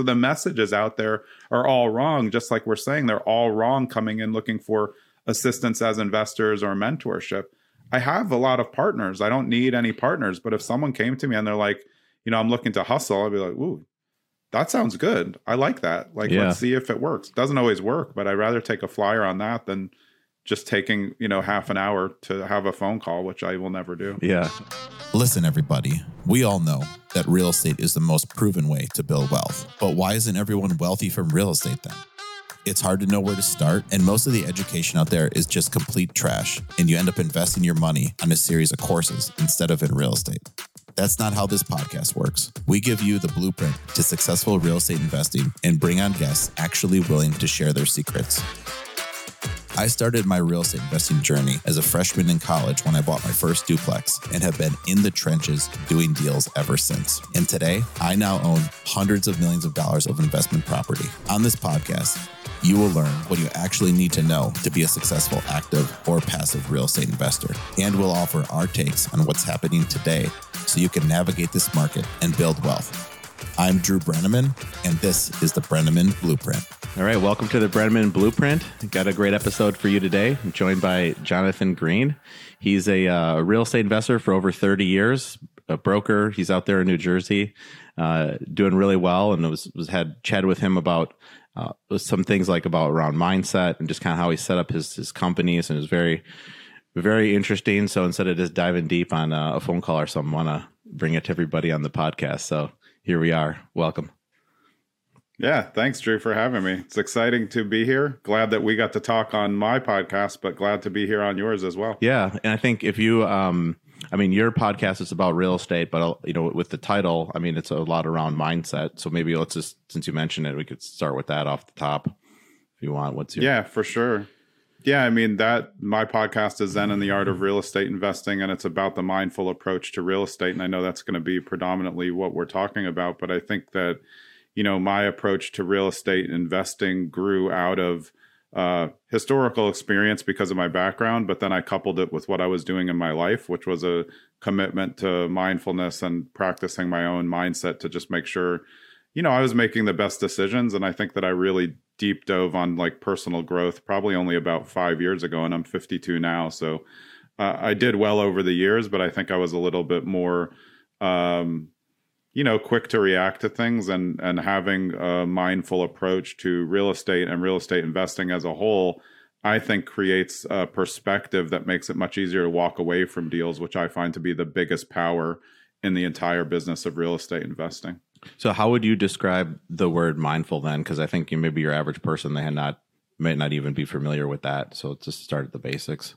So the messages out there are all wrong, just like we're saying they're all wrong coming in looking for assistance as investors or mentorship. I have a lot of partners. I don't need any partners. But if someone came to me and they're like, you know, I'm looking to hustle, I'd be like, ooh, that sounds good. I like that. Like, Yeah. let's see if it works. Doesn't always work, but I'd rather take a flyer on that than just taking, you know, half an hour to have a phone call, which I will never do. Yeah. Listen, everybody, we all know that real estate is the most proven way to build wealth. But why isn't everyone wealthy from real estate then? It's hard to know where to start, and most of the education out there is just complete trash, and you end up investing your money on a series of courses instead of in real estate. That's not how this podcast works. We give you the blueprint to successful real estate investing and bring on guests actually willing to share their secrets. I started my real estate investing journey as a freshman in college when I bought my first duplex and have been in the trenches doing deals ever since. And today, I now own hundreds of millions of dollars of investment property. On this podcast, you will learn what you actually need to know to be a successful active or passive real estate investor. And we'll offer our takes on what's happening today so you can navigate this market and build wealth. I'm Drew Breneman, and this is the Breneman Blueprint. All right. Welcome to the Breneman Blueprint. Got a great episode for you today. I'm joined by Jonathan Greene. He's a uh, real estate investor for over 30 years, a broker. He's out there in New Jersey, uh, doing really well. And was, was had chatted with him about uh, some things like about around mindset and just kind of how he set up his his companies. And it was very very interesting. So instead of just diving deep on uh, a phone call or something, I want to bring it to everybody on the podcast. So here we are. Welcome. Yeah, thanks, Drew, for having me. It's exciting to be here. Glad that we got to talk on my podcast, but glad to be here on yours as well. Yeah, and I think if you, um, I mean, your podcast is about real estate, but uh, you know, with the title, I mean, it's a lot around mindset. So maybe let's just, since you mentioned it, we could start with that off the top, if you want. What's your? Yeah, for sure. Yeah, I mean that my podcast is Zen and the Art of Real Estate Investing, and it's about the mindful approach to real estate. And I know that's going to be predominantly what we're talking about, but I think that you know my approach to real estate investing grew out of uh, historical experience because of my background, but then I coupled it with what I was doing in my life, which was a commitment to mindfulness and practicing my own mindset to just make sure, you know, I was making the best decisions. And I think that I really deep dove on like personal growth probably only about five years ago, and I'm 52 now. So uh, I did well over the years, but I think I was a little bit more. Um, you know quick to react to things and and having a mindful approach to real estate and real estate investing as a whole i think creates a perspective that makes it much easier to walk away from deals which i find to be the biggest power in the entire business of real estate investing So how would you describe the word mindful then? Because I think you maybe your average person they had not might not even be familiar with that. So just start at the basics.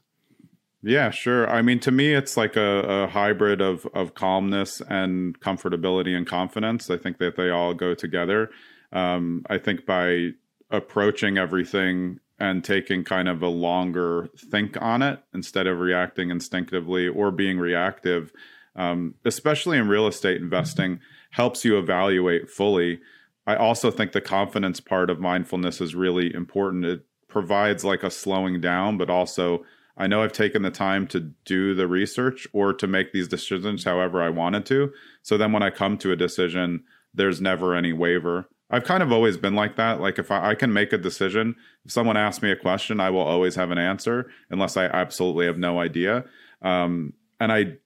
Yeah, sure. I mean, to me, it's like a, a hybrid of of calmness and comfortability and confidence. I think that they all go together. Um, I think by approaching everything and taking kind of a longer think on it instead of reacting instinctively or being reactive, um, especially in real estate investing, helps you evaluate fully. I also think the confidence part of mindfulness is really important. It provides like a slowing down, but also I know I've taken the time to do the research or to make these decisions however I wanted to. So then when I come to a decision, there's never any waiver. I've kind of always been like that. Like if I, I can make a decision, if someone asks me a question, I will always have an answer unless I absolutely have no idea. Um, and I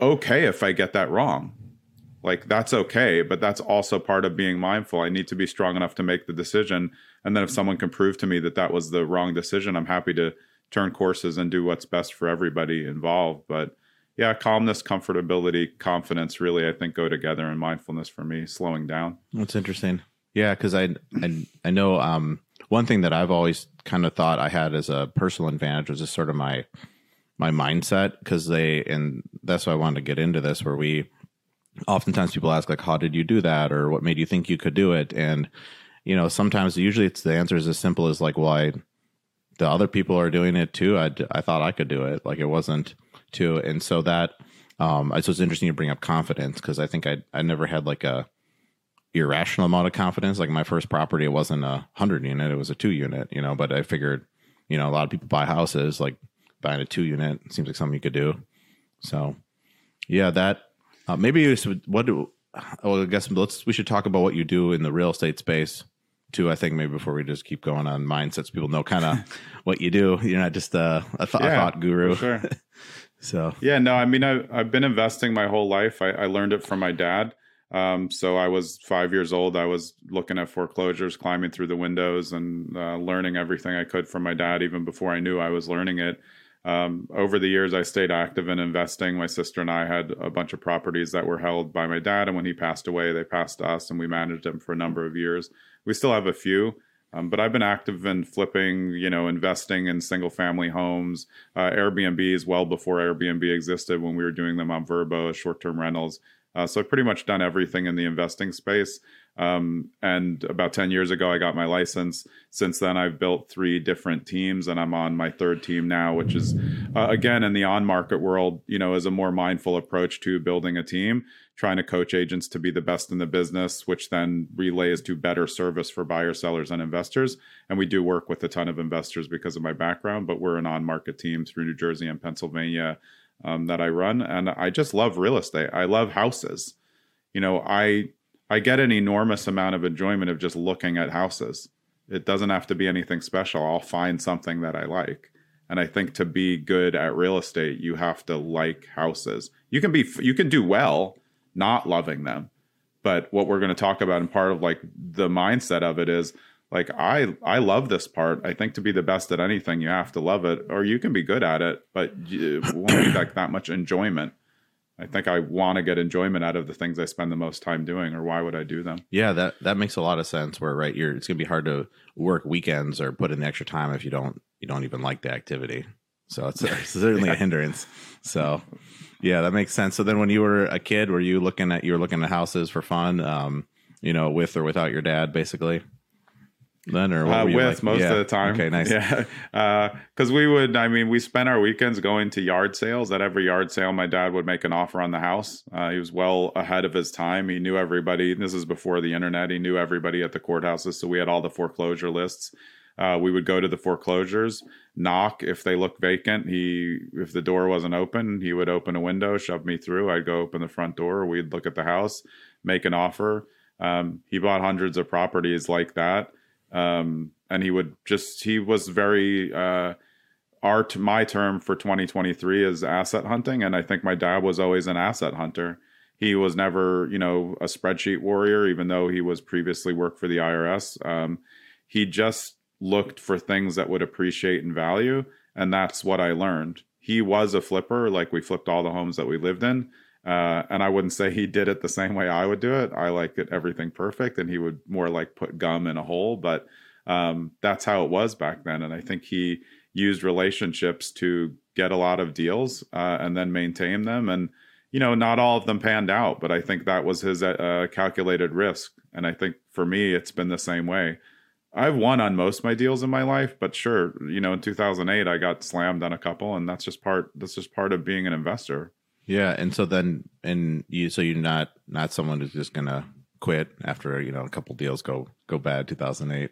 okay if I get that wrong. Like that's okay, but that's also part of being mindful. I need to be strong enough to make the decision. And then if someone can prove to me that that was the wrong decision, I'm happy to turn courses and do what's best for everybody involved. But yeah, calmness, comfortability, confidence really, I think, go together. And mindfulness for me, slowing down. That's interesting. Yeah, because I, I I know um, one thing that I've always kind of thought I had as a personal advantage was just sort of my my mindset because they and that's why I wanted to get into this where we oftentimes people ask like how did you do that or what made you think you could do it? And you know sometimes usually it's the answer is as simple as like well the other people are doing it too. I, I thought I could do it. Like it wasn't too. And so that um so it's interesting to bring up confidence because I think I I never had like a irrational amount of confidence. Like my first property it wasn't a hundred unit. It was a two unit you know but I figured you know a lot of people buy houses like buying a two unit seems like something you could do. So yeah that uh, maybe it's what do well, I guess let's we should talk about what you do in the real estate space too. I think maybe before we just keep going on mindsets, people know kind of what you do. You're not just a, a, th- Yeah, a thought guru. sure. So Yeah, no, I mean, I, I've been investing my whole life. I, I learned it from my dad. Um, so I was five years old. I was looking at foreclosures, climbing through the windows, and uh, learning everything I could from my dad, even before I knew I was learning it. Um, over the years, I stayed active in investing. My sister and I had a bunch of properties that were held by my dad, and when he passed away, they passed to us, and we managed them for a number of years. We still have a few. Um, but I've been active in flipping, you know, investing in single family homes, uh, Airbnbs well before Airbnb existed when we were doing them on Vrbo, short term rentals. Uh, so I've pretty much done everything in the investing space. Um, and about 10 years ago, I got my license. Since then, I've built three different teams, and I'm on my third team now, which is, uh, again, in the on market world, you know, is a more mindful approach to building a team, trying to coach agents to be the best in the business, which then relays to better service for buyers, sellers, and investors. And we do work with a ton of investors because of my background, but we're an on market team through New Jersey and Pennsylvania um, that I run. And I just love real estate. I love houses. You know, I I get an enormous amount of enjoyment of just looking at houses. It doesn't have to be anything special. I'll find something that I like. And I think to be good at real estate, you have to like houses. You can be you can do well not loving them. But what we're going to talk about and part of like the mindset of it is like I I love this part. I think to be the best at anything, you have to love it, or you can be good at it, but you it won't be like that much enjoyment. I think I want to get enjoyment out of the things I spend the most time doing, or why would I do them? yeah, that that makes a lot of sense. Where right, you're it's gonna be hard to work weekends or put in the extra time if you don't you don't even like the activity. So it's, it's certainly a hindrance. So yeah, that makes sense. So then, when you were a kid, were you looking at you were looking at houses for fun? Um, you know, with or without your dad, basically. Then or what Uh, with like? most Yeah. of the time. Okay, nice. Yeah, because we would. I mean, we spent our weekends going to yard sales. At every yard sale, my dad would make an offer on the house. Uh, he was well ahead of his time. He knew everybody. This is before the internet. He knew everybody at the courthouses, so we had all the foreclosure lists. Uh, we would go to the foreclosures, knock if they looked vacant. He, if the door wasn't open, he would open a window, shove me through. I'd go open the front door. We'd look at the house, make an offer. Um, he bought hundreds of properties like that um, and he would just he was very uh, our my term for 2023 is asset hunting, and I think my dad was always an asset hunter. He was never, you know, a spreadsheet warrior, even though he was previously worked for the IRS. Um, he just looked for things that would appreciate in value, and that's what I learned. He was a flipper, like we flipped all the homes that we lived in. Uh, and I wouldn't say he did it the same way I would do it. I like it everything perfect, and he would more like put gum in a hole. But um, that's how it was back then. And I think he used relationships to get a lot of deals uh, and then maintain them. And you know, not all of them panned out, but I think that was his uh, calculated risk. And I think for me, it's been the same way. I've won on most of my deals in my life, but sure, you know, in 2008, I got slammed on a couple, and that's just part. That's just part of being an investor. Yeah, and so then and you so you're not not someone who's just gonna quit after you know a couple deals go go bad 2008.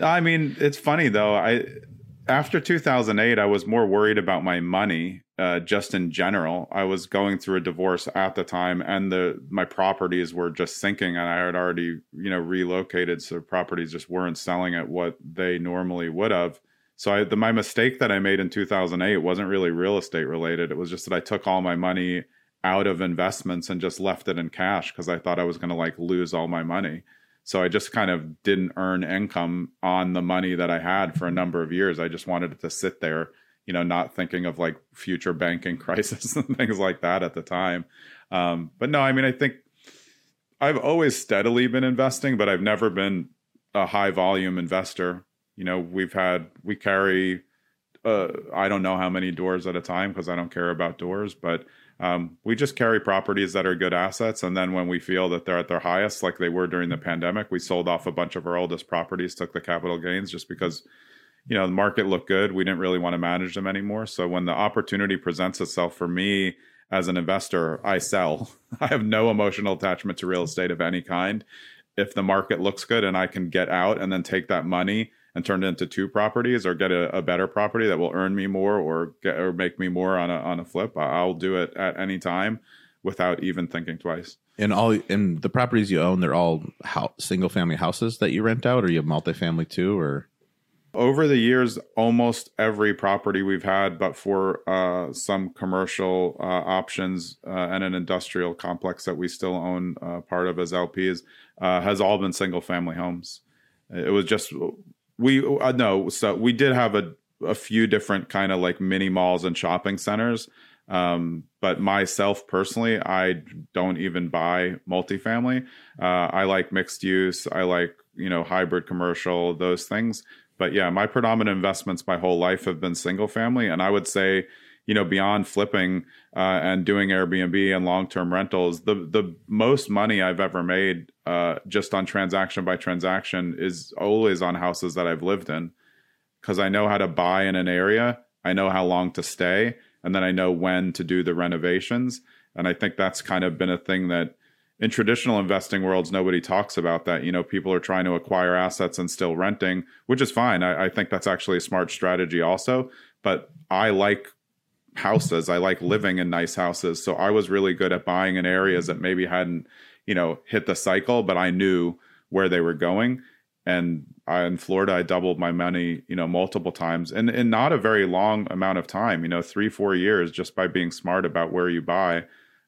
I mean, it's funny though. I after 2008, I was more worried about my money, uh, just in general. I was going through a divorce at the time, and the my properties were just sinking, and I had already, you know, relocated, so properties just weren't selling at what they normally would have. So I, the, my mistake that I made in 2008 wasn't really real estate related. It was just that I took all my money out of investments and just left it in cash because I thought I was going to like lose all my money. So I just kind of didn't earn income on the money that I had for a number of years. I just wanted it to sit there, you know, not thinking of like future banking crisis and things like that at the time. Um, but no, I mean, I think I've always steadily been investing, but I've never been a high volume investor. You know, we've had, we carry, uh, I don't know how many doors at a time because I don't care about doors, but um, we just carry properties that are good assets. And then when we feel that they're at their highest, like they were during the pandemic, we sold off a bunch of our oldest properties, took the capital gains just because, you know, the market looked good. We didn't really want to manage them anymore. So when the opportunity presents itself for me as an investor, I sell. I have no emotional attachment to real estate of any kind. If the market looks good and I can get out and then take that money and turn it into two properties or get a, a, better property that will earn me more or get or make me more on a on a flip, I'll do it at any time. without even thinking twice. And all and the properties you own, they're all house, single family houses that you rent out, or you have multifamily too, or over the years, almost every property we've had, but for uh, some commercial uh, options uh, and an industrial complex that we still own uh, part of as LPs, uh, has all been single family homes. It was just we uh, no, so we did have a a few different kind of like mini malls and shopping centers. Um, but myself personally, I don't even buy multifamily. Uh, I like mixed use. I like you know hybrid commercial those things but yeah, my predominant investments my whole life have been single family, and I would say, you know, beyond flipping uh, and doing Airbnb and long term rentals, the the most money I've ever made uh, just on transaction by transaction is always on houses that I've lived in, because I know how to buy in an area, I know how long to stay, and then I know when to do the renovations, and I think that's kind of been a thing that in traditional investing worlds, nobody talks about that. You know, people are trying to acquire assets and still renting, which is fine. I, I, think that's actually a smart strategy, also. But I like houses. I like living in nice houses. So I was really good at buying in areas that maybe hadn't, you know, hit the cycle, but I knew where they were going. And I, in Florida, I doubled my money, you know, multiple times, and in not a very long amount of time. You know, three, four years, just by being smart about where you buy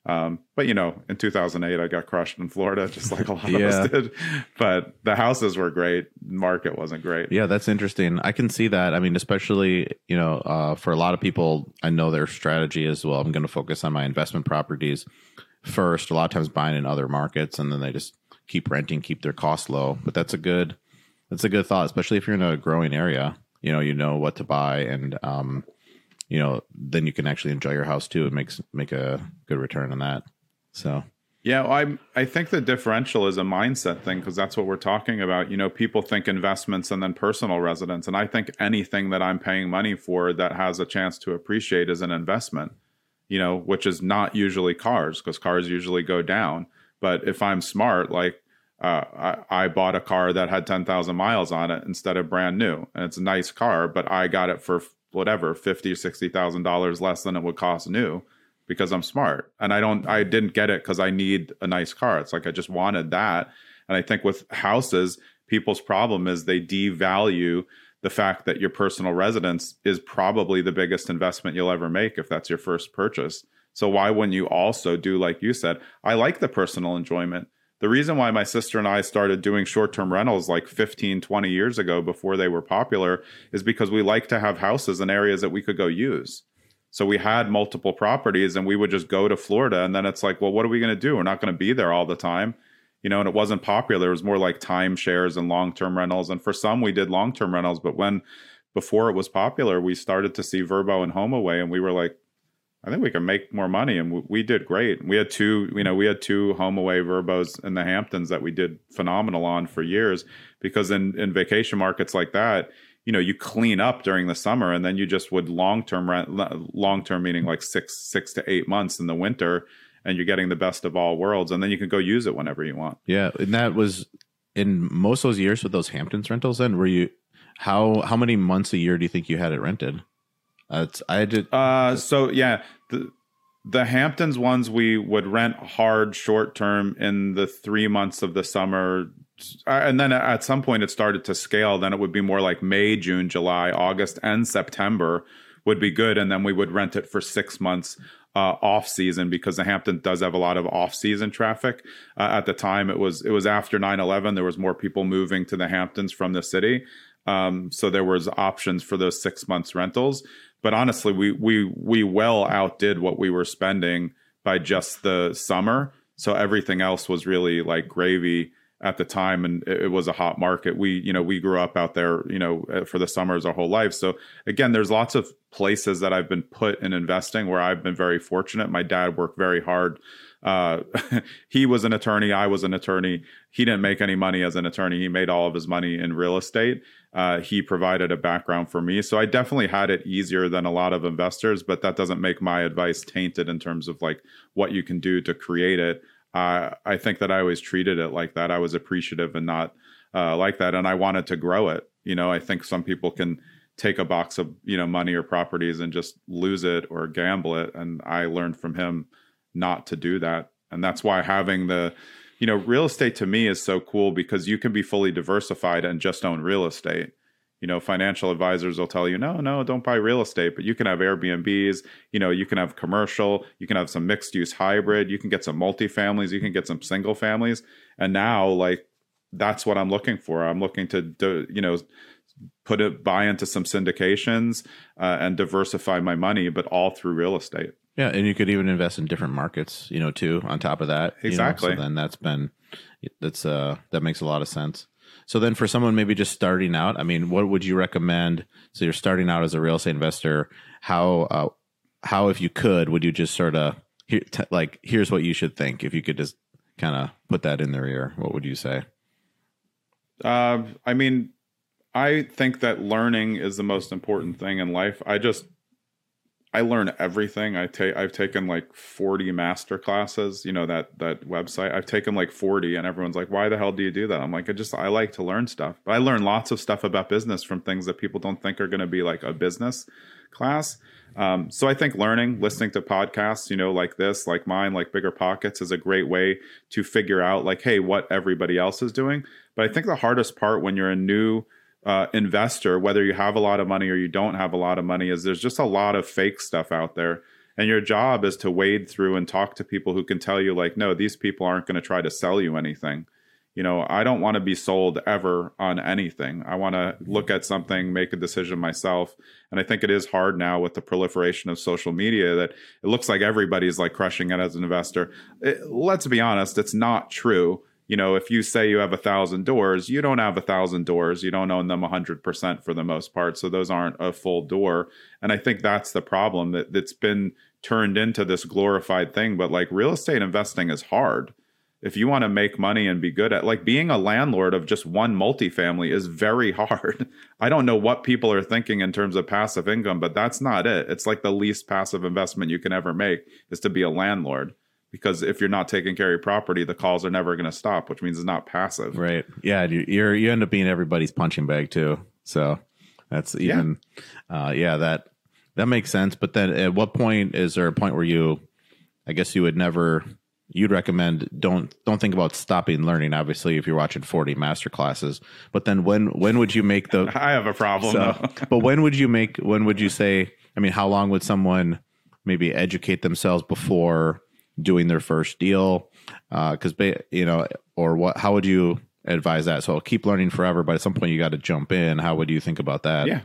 um, but you know, in 2008, I got crushed in Florida, just like a lot yeah. of us did. But the houses were great. Market wasn't great. Yeah, that's interesting. I can see that. I mean, especially you know, uh, for a lot of people, I know their strategy is well. I'm going to focus on my investment properties first. A lot of times, buying in other markets, and then they just keep renting, keep their costs low. But that's a good, that's a good thought, especially if you're in a growing area. You know, you know what to buy, and um, you know, then you can actually enjoy your house too. It makes make a good return on that. So yeah, well, I I think the differential is a mindset thing because that's what we're talking about. You know, people think investments and then personal residence, and I think anything that I'm paying money for that has a chance to appreciate is an investment. You know, which is not usually cars because cars usually go down. But if I'm smart, like uh, I, I, bought a car that had 10,000 miles on it instead of brand new. And it's a nice car, but I got it for whatever fifty sixty thousand dollars less than it would cost new because I'm smart and I don't I didn't get it because I need a nice car. It's like I just wanted that. And I think with houses, people's problem is they devalue the fact that your personal residence is probably the biggest investment you'll ever make if that's your first purchase. So why wouldn't you also do like you said? I like the personal enjoyment the reason why my sister and I started doing short term rentals like 15, 20 years ago before they were popular is because we like to have houses in areas that we could go use. So we had multiple properties and we would just go to Florida. And then it's like, well, what are we going to do? We're not going to be there all the time. You know, and it wasn't popular. It was more like timeshares and long term rentals. And for some, we did long term rentals. But when before it was popular, we started to see Vrbo and HomeAway, and we were like, I think we can make more money, and we, did great. We had two, you know, we had two home away Vrbos in the Hamptons that we did phenomenal on for years. Because in in vacation markets like that, you know, you clean up during the summer, and then you just would long term rent, long term meaning like six six to eight months in the winter, and you're getting the best of all worlds, and then you can go use it whenever you want. Yeah, and that was in most of those years with those Hamptons rentals. Then were you how how many months a year do you think you had it rented? That's I did. Uh, so yeah, the the Hamptons ones we would rent hard short term in the three months of the summer, uh, and then at some point it started to scale. Then it would be more like May, June, July, August, and September would be good, and then we would rent it for six months uh, off season because the Hampton does have a lot of off season traffic. Uh, at the time, it was it was after 9-11. There was more people moving to the Hamptons from the city, um, so there was options for those six months rentals but honestly, we we we well outdid what we were spending by just the summer. So everything else was really like gravy at the time, and it, it was a hot market. We you know we grew up out there, you know, uh, for the summers our whole life. So again, there's lots of places that I've been put in investing where I've been very fortunate. My dad worked very hard uh, he was an attorney. I was an attorney. He didn't make any money as an attorney. He made all of his money in real estate. Uh, he provided a background for me. So I definitely had it easier than a lot of investors, but that doesn't make my advice tainted in terms of like what you can do to create it. Uh, I think that I always treated it like that. I was appreciative and not uh, like that. And I wanted to grow it. You know, I think some people can take a box of, you know, money or properties and just lose it or gamble it. And I learned from him not to do that. And that's why having the, you know, real estate to me is so cool because you can be fully diversified and just own real estate. You know, financial advisors will tell you, no, no, don't buy real estate, but you can have Airbnbs, you know, you can have commercial, you can have some mixed use hybrid, you can get some multifamilies, you can get some single families. And now, like, that's what I'm looking for. I'm looking to, do, you know, put it buy into some syndications uh, and diversify my money, but all through real estate. Yeah, and you could even invest in different markets, you know, too. On top of that, exactly. You know, so then that's been that's uh that makes a lot of sense. So then, for someone maybe just starting out, I mean, what would you recommend? So you're starting out as a real estate investor. How uh, how if you could, would you just sort of here, t- like here's what you should think if you could just kind of put that in their ear? What would you say? Uh, I mean, I think that learning is the most important thing in life. I just I learn everything. I take I've taken like 40 master classes, you know, that that website. I've taken like 40 and everyone's like, "Why the hell do you do that?" I'm like, "I just I like to learn stuff." But I learn lots of stuff about business from things that people don't think are going to be like a business class. Um, so I think learning, listening to podcasts, you know, like this, like mine, like BiggerPockets is a great way to figure out like, hey, what everybody else is doing. But I think the hardest part when you're a new uh, investor, whether you have a lot of money or you don't have a lot of money, is there's just a lot of fake stuff out there. And your job is to wade through and talk to people who can tell you, like, no, these people aren't going to try to sell you anything. You know, I don't want to be sold ever on anything. I want to look at something, make a decision myself. And I think it is hard now with the proliferation of social media that it looks like everybody's like crushing it as an investor. It, let's be honest, it's not true you know, if you say you have a thousand doors, you don't have a thousand doors. You don't own them 100% for the most part. So those aren't a full door. And I think that's the problem that that's been turned into this glorified thing. But like real estate investing is hard. If you want to make money and be good at like being a landlord of just one multifamily is very hard. I don't know what people are thinking in terms of passive income, but that's not it. It's like the least passive investment you can ever make is to be a landlord because if you're not taking care of your property, the calls are never going to stop, which means it's not passive. Right. Yeah. You're, you end up being everybody's punching bag too. So that's even, yeah. Uh, yeah, that, that makes sense. But then at what point is there a point where you, I guess you would never, you'd recommend don't, don't think about stopping learning. Obviously, if you're watching 40 master classes, but then when, when would you make the, I have a problem. So, but when would you make, when would you say, I mean, how long would someone maybe educate themselves before, doing their first deal because uh, you know or what how would you advise that? So I'll keep learning forever but at some point you got to jump in. How would you think about that? Yeah.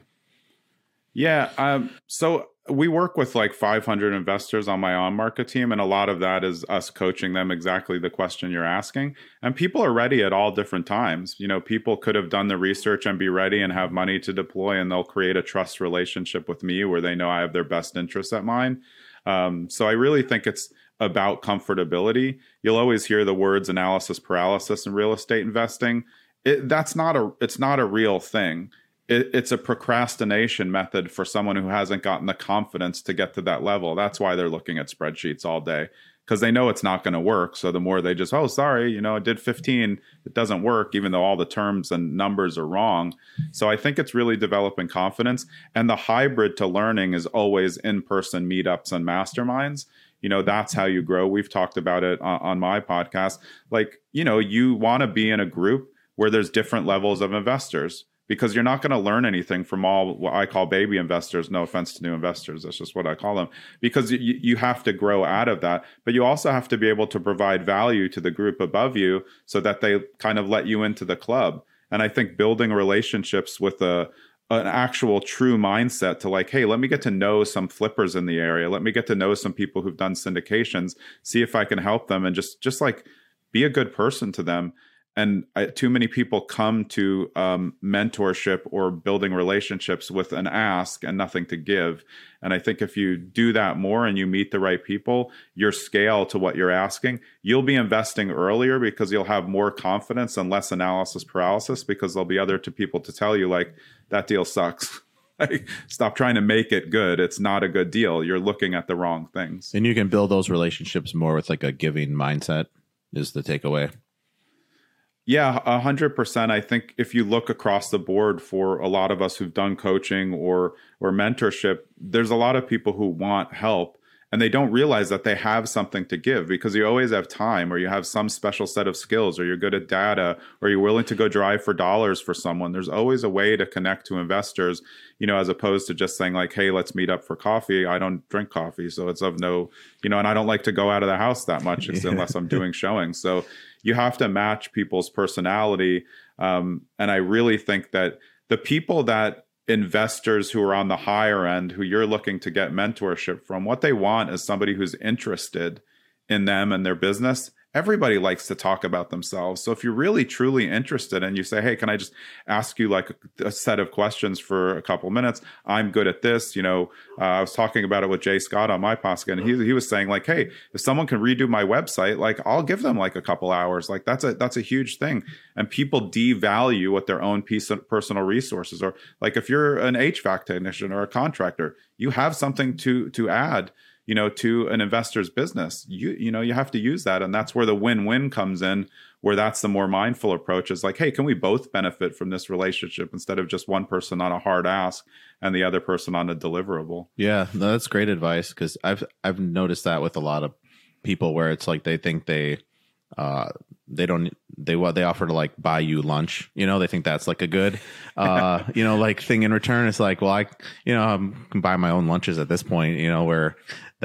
Yeah um, so we work with like 500 investors on my on market team and a lot of that is us coaching them exactly the question you're asking. And people are ready at all different times. You know people could have done the research and be ready and have money to deploy and they'll create a trust relationship with me where they know i have their best interests at mind. Um, so i really think it's about comfortability. You'll always hear the words analysis paralysis in real estate investing. It, that's not a it's not a real thing. It, it's a procrastination method for someone who hasn't gotten the confidence to get to that level. That's why they're looking at spreadsheets all day because they know it's not going to work. So the more they just, oh, sorry, you know, I did 15, it doesn't work, even though all the terms and numbers are wrong. So I think it's really developing confidence. And the hybrid to learning is always in person meetups and masterminds you know that's how you grow we've talked about it on, on my podcast like you know you want to be in a group where there's different levels of investors because you're not going to learn anything from all what I call baby investors. No offense to new investors, that's just what I call them. Because you, you have to grow out of that, but you also have to be able to provide value to the group above you so that they kind of let you into the club. And I think building relationships with a an actual true mindset to like hey let me get to know some flippers in the area. Let me get to know some people who've done syndications see if i can help them and just just like be a good person to them. And I, too many people come to um, mentorship or building relationships with an ask and nothing to give. And i think if you do that more and you meet the right people your scale to what you're asking you'll be investing earlier because you'll have more confidence and less analysis paralysis because there'll be other to people to tell you like that deal sucks. Like, stop trying to make it good. It's not a good deal. You're looking at the wrong things. And you can build those relationships more with like a giving mindset is the takeaway. Yeah, a hundred percent. I think if you look across the board for a lot of us who've done coaching or or mentorship, there's a lot of people who want help and they don't realize that they have something to give because you always have time or you have some special set of skills or you're good at data or you're willing to go drive for dollars for someone. There's always a way to connect to investors you know as opposed to just saying like hey let's meet up for coffee. I don't drink coffee so it's of no you know and i don't like to go out of the house that much yeah. unless i'm doing showings. So you have to match people's personality um, and i really think that the people that investors who are on the higher end who you're looking to get mentorship from what they want is somebody who's interested in them and their business everybody likes to talk about themselves. So if you're really truly interested and you say, "Hey, can I just ask you like a, a set of questions for a couple minutes? I'm good at this." You know, uh, I was talking about it with Jay Scott on my podcast, and he he was saying like, "Hey, if someone can redo my website, like I'll give them like a couple hours. Like that's a that's a huge thing." And people devalue what their own piece of personal resources are. Like if you're an HVAC technician or a contractor, you have something to to add you know to an investor's business you you know you have to use that. And that's where the win-win comes in where that's the more mindful approach is like hey can we both benefit from this relationship instead of just one person on a hard ask and the other person on a deliverable? Yeah no, that's great advice because i've i've noticed that with a lot of people where it's like they think they uh they don't they what they offer to like buy you lunch you know they think that's like a good uh you know like thing in return. It's like well i you know i can buy my own lunches at this point you know where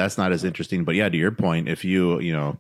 that's not as interesting. But yeah, to your point, if you you know,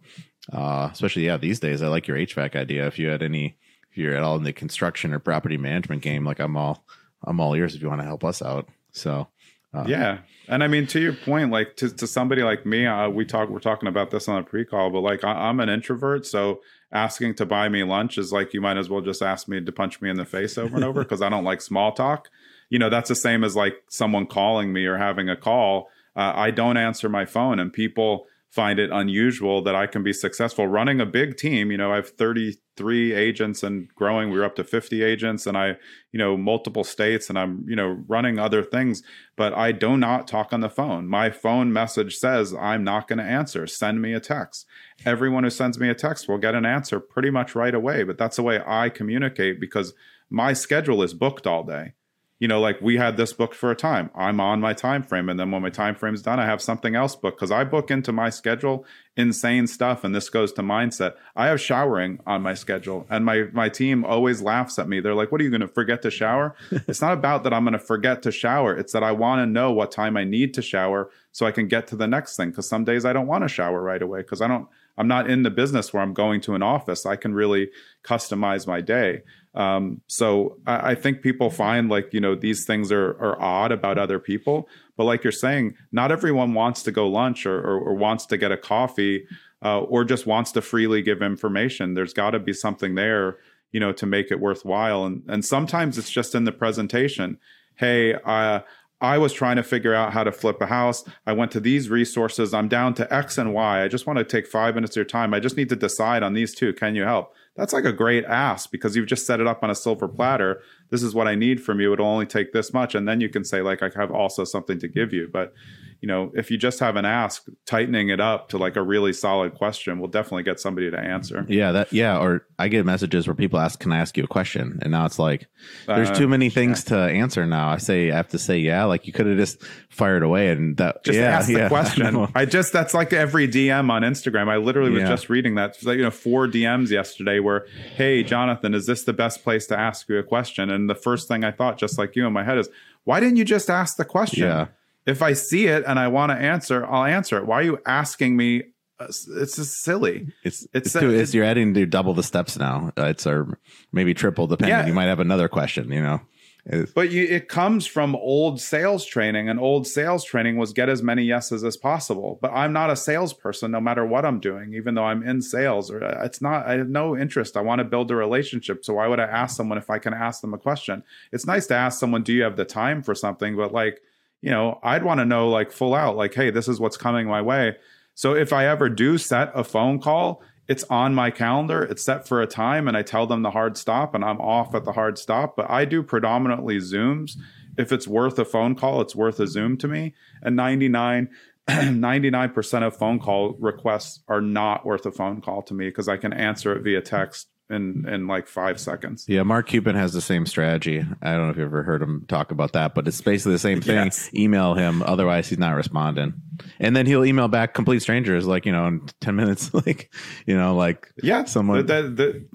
uh, especially yeah these days, I like your HVAC idea. If you had any, if you're at all in the construction or property management game, like I'm all I'm all ears if you want to help us out. So. Uh, yeah, and I mean to your point, like to, to somebody like me, uh, we talk we're talking about this on a pre-call, but like I, I'm an introvert, so asking to buy me lunch is like you might as well just ask me to punch me in the face over and over because I don't like small talk. You know, that's the same as like someone calling me or having a call uh, I don't answer my phone, and people find it unusual that I can be successful running a big team. You know, I have 33 agents and growing. We're up to 50 agents, and I, you know, multiple states, and I'm, you know, running other things. But I do not talk on the phone. My phone message says I'm not going to answer. Send me a text. Everyone who sends me a text will get an answer pretty much right away. But that's the way I communicate because my schedule is booked all day you know like we had this booked for a time. I'm on my time frame and then when my time frame's done i have something else booked. Because i book into my schedule insane stuff and this goes to mindset. I have showering on my schedule and my my team always laughs at me. They're like what are you going to forget to shower? It's not about that i'm going to forget to shower. It's that i want to know what time i need to shower so i can get to the next thing. Because some days i don't want to shower right away because i don't i'm not in the business where i'm going to an office. I can really customize my day um, so I, I, think people find like you know these things are are odd about other people, but like you're saying, not everyone wants to go lunch or, or, or wants to get a coffee uh, or just wants to freely give information. There's got to be something there, you know, to make it worthwhile. And and sometimes it's just in the presentation. Hey, uh, I was trying to figure out how to flip a house. I went to these resources. I'm down to X and Y. I just want to take five minutes of your time. I just need to decide on these two. Can you help? That's like a great ask because you've just set it up on a silver platter. This is what I need from you. It'll only take this much. And then you can say, like, I have also something to give you. But you know, if you just have an ask, tightening it up to like a really solid question will definitely get somebody to answer. Yeah, that yeah. Or I get messages where people ask, "Can I ask you a question?" And now it's like, there's uh, too many things yeah. to answer now. I say I have to say yeah. Like you could have just fired away and that just yeah, ask yeah. the question. I, I, just that's like every DM on Instagram. I literally was yeah. just reading that. like, you know, four DMs yesterday where, "Hey, Jonathan, is this the best place to ask you a question?" And the first thing I thought, just like you in my head, is, "Why didn't you just ask the question?" If I see it and I want to answer, I'll answer it. Why are you asking me? Uh, it's just silly. It's it's, it's, too, it's, you're adding to double the steps now. Uh, it's or maybe triple depending. Yeah. You might have another question. You know. It's, but you, it comes from old sales training, and old sales training was get as many yeses as possible. But I'm not a salesperson, no matter what I'm doing, even though I'm in sales. Or uh, it's not. I have no interest. I want to build a relationship. So why would I ask someone if I can ask them a question? It's nice to ask someone, "Do you have the time for something?" But like you know, I'd want to know like full out, like, hey, this is what's coming my way. So if I ever do set a phone call, it's on my calendar, it's set for a time, and I tell them the hard stop, and I'm off at the hard stop. But I do predominantly Zooms. If it's worth a phone call, it's worth a Zoom to me. And 99, 99% of phone call requests are not worth a phone call to me because I can answer it via text in in like five seconds. Yeah, Mark Cuban has the same strategy. I don't know if you've ever heard him talk about that, but it's basically the same thing. Yes. Email him, otherwise he's not responding. And then he'll email back complete strangers, like you know, in ten minutes, like you know, like Yeah, someone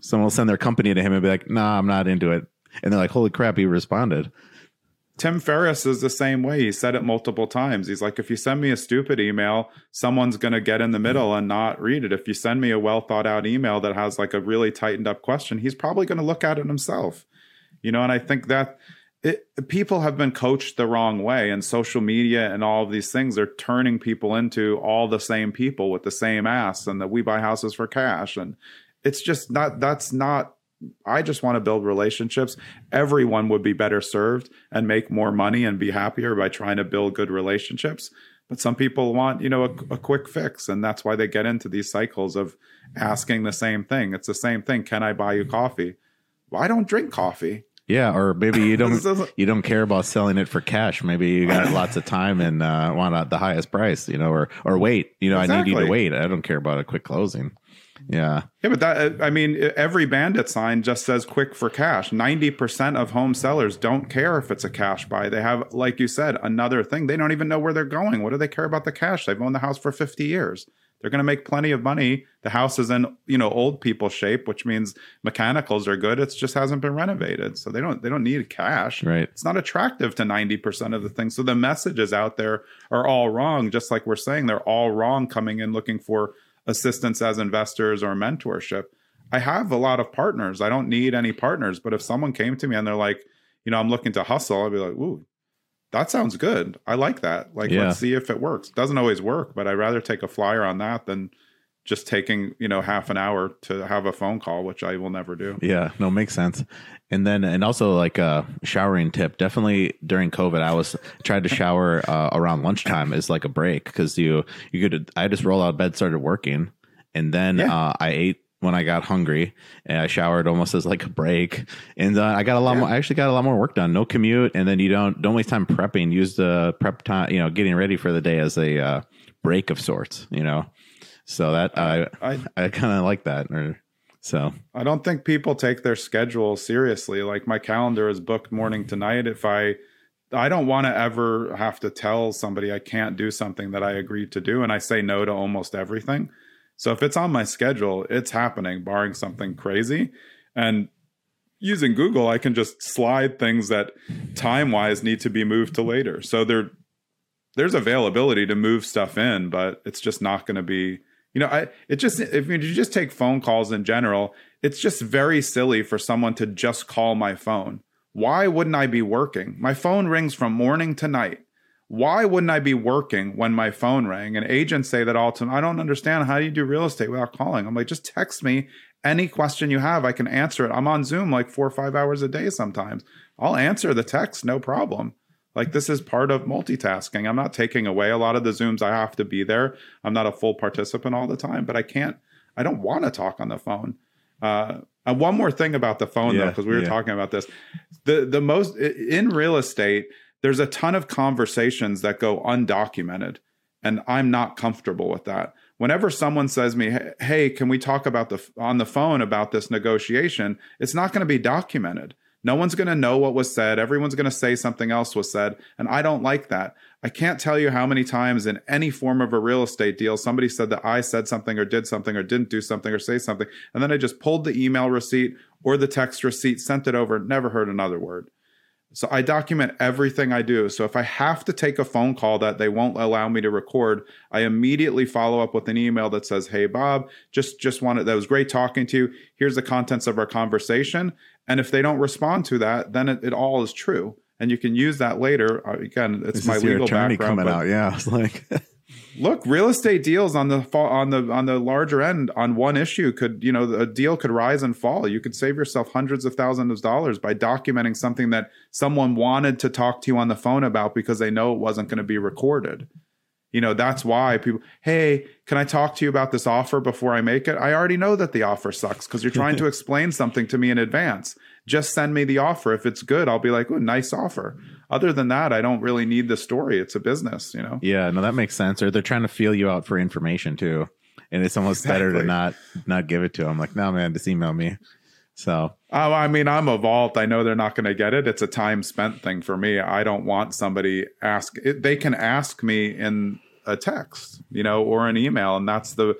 someone will send their company to him and be like, "Nah, I'm not into it," and they're like, "Holy crap, he responded." Tim Ferriss is the same way. He said it multiple times. He's like, if you send me a stupid email, someone's going to get in the middle and not read it. If you send me a well thought out email that has like a really tightened up question, he's probably going to look at it himself. You know, and I think that it, people have been coached the wrong way, and social media and all of these things are turning people into all the same people with the same ass, and that we buy houses for cash, and it's just not. That's not I just want to build relationships. Everyone would be better served and make more money and be happier by trying to build good relationships. But some people want, you know, a, a, quick fix, and that's why they get into these cycles of asking the same thing. It's the same thing. Can I buy you coffee? Well, I don't drink coffee. Yeah, or maybe you don't you don't care about selling it for cash. Maybe you got lots of time and uh, want the highest price, you know, or or wait. You know, I need you to wait. I don't care about a quick closing. Yeah, Yeah, but that I mean, every bandit sign just says "quick for cash." Ninety percent of home sellers don't care if it's a cash buy. They have, like you said, another thing. They don't even know where they're going. What do they care about the cash? They've owned the house for fifty years. They're going to make plenty of money. The house is in, you know, old people shape, which means mechanicals are good. It just hasn't been renovated, so they don't they don't need cash. right. It's not attractive to ninety percent of the things. So the messages out there are all wrong. Just like we're saying, they're all wrong. Coming in looking for assistance as investors or mentorship. I have a lot of partners. I don't need any partners. But if someone came to me and they're like, you know, I'm looking to hustle, I'd be like, ooh, that sounds good. I like that. Like, Yeah. let's see if it works. Doesn't always work, but I'd rather take a flyer on that than just taking, you know, half an hour to have a phone call, which I will never do. Yeah, no, makes sense. And then, and also like a showering tip. Definitely during COVID, I was tried to shower uh, around lunchtime as like a break because you you could. I just rolled out of bed, started working, and then Yeah. uh, I ate when I got hungry, and I showered almost as like a break. And uh, I got a lot Yeah. more. I actually got a lot more work done. No commute, and then you don't don't waste time prepping. Use the prep time, you know, getting ready for the day as a uh, break of sorts. You know, so that I I I kind of like that. Or so I don't think people take their schedule seriously. Like my calendar is booked morning to night. If I I don't want to ever have to tell somebody I can't do something that I agreed to do and I say no to almost everything. So if it's on my schedule, it's happening barring something crazy. And using Google, I can just slide things that time-wise need to be moved to later. So there there's availability to move stuff in, but it's just not going to be you know, I it just if you just take phone calls in general, it's just very silly for someone to just call my phone. Why wouldn't I be working? My phone rings from morning to night. Why wouldn't I be working when my phone rang? And agents say that all the time. I don't understand. How do you do real estate without calling? I'm like, just text me any question you have. I can answer it. I'm on Zoom like four or five hours a day sometimes. I'll answer the text, no problem. Like this is part of multitasking. I'm not taking away a lot of the Zooms. I have to be there. I'm not a full participant all the time, but I can't, I don't want to talk on the phone. Uh, and one more thing about the phone though, because we were yeah. talking about this. The the most in real estate, there's a ton of conversations that go undocumented, and I'm not comfortable with that. Whenever someone says me, "Hey, "Hey, can we talk about the on the phone about this negotiation?" It's not going to be documented. No one's going to know what was said. Everyone's going to say something else was said. And I don't like that. I can't tell you how many times in any form of a real estate deal, somebody said that I said something or did something or didn't do something or say something. And then I just pulled the email receipt or the text receipt, sent it over, never heard another word. So I document everything I do. So if I have to take a phone call that they won't allow me to record, I immediately follow up with an email that says, "Hey Bob, just just wanted that was great talking to you. Here's the contents of our conversation." And if they don't respond to that, then it, it all is true, and you can use that later. Uh, Again, it's this my legal attorney coming out. Yeah, it's like look real estate deals on the on the on the larger end on one issue could you know a deal could rise and fall you could save yourself hundreds of thousands of dollars by documenting something that someone wanted to talk to you on the phone about because they know it wasn't going to be recorded you know that's why people hey can i talk to you about this offer before i make it i already know that the offer sucks because you're trying to explain something to me in advance just send me the offer if it's good i'll be like oh nice offer other than that i don't really need the story it's a business you know Yeah, no, that makes sense. Or they're trying to feel you out for information too, and it's almost better to not not give it to them. Like, no, man, just email me. So, oh, I mean, I'm a vault. I know they're not going to get it. It's a time spent thing for me. I don't want somebody ask. It, they can ask me in a text, you know, or an email, and that's the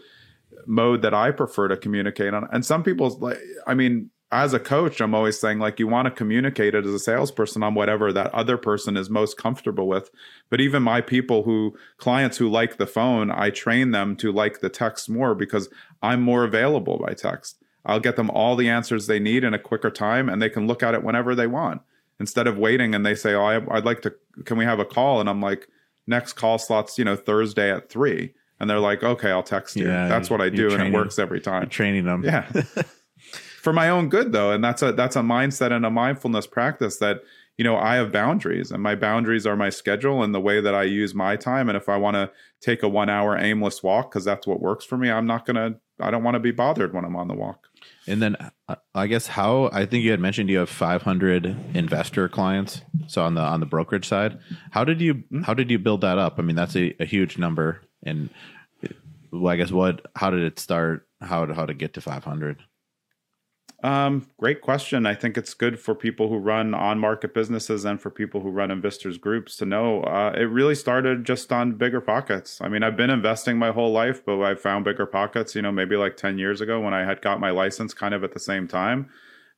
mode that I prefer to communicate on. And some people's like, I mean, as a coach, I'm always saying like you want to communicate it as a salesperson on whatever that other person is most comfortable with. But even my people who clients who like the phone, I train them to like the text more because I'm more available by text. I'll get them all the answers they need in a quicker time and they can look at it whenever they want instead of waiting and they say, "Oh, I, would like to can we have a call?" and I'm like, "Next call slots, you know, Thursday at 3." And they're like, "Okay, I'll text you." Yeah, That's what I do and it works every time. training them. Yeah. for my own good though and that's a that's a mindset and a mindfulness practice that you know i have boundaries and my boundaries are my schedule and the way that i use my time and if i want to take a one hour aimless walk because that's what works for me i'm not gonna i don't want to be bothered when i'm on the walk and then uh, i guess how i think you had mentioned you have 500 investor clients so on the on the brokerage side. How did you mm-hmm. how did you build that up? I mean that's a, a huge number and well, i guess what how did it start? How how to get to 500 um, great question. I think it's good for people who run on market businesses and for people who run investors groups to know. Uh, it really started just on BiggerPockets. I mean, I've been investing my whole life, but I found BiggerPockets, you know, maybe like 10 years ago when I had got my license kind of at the same time.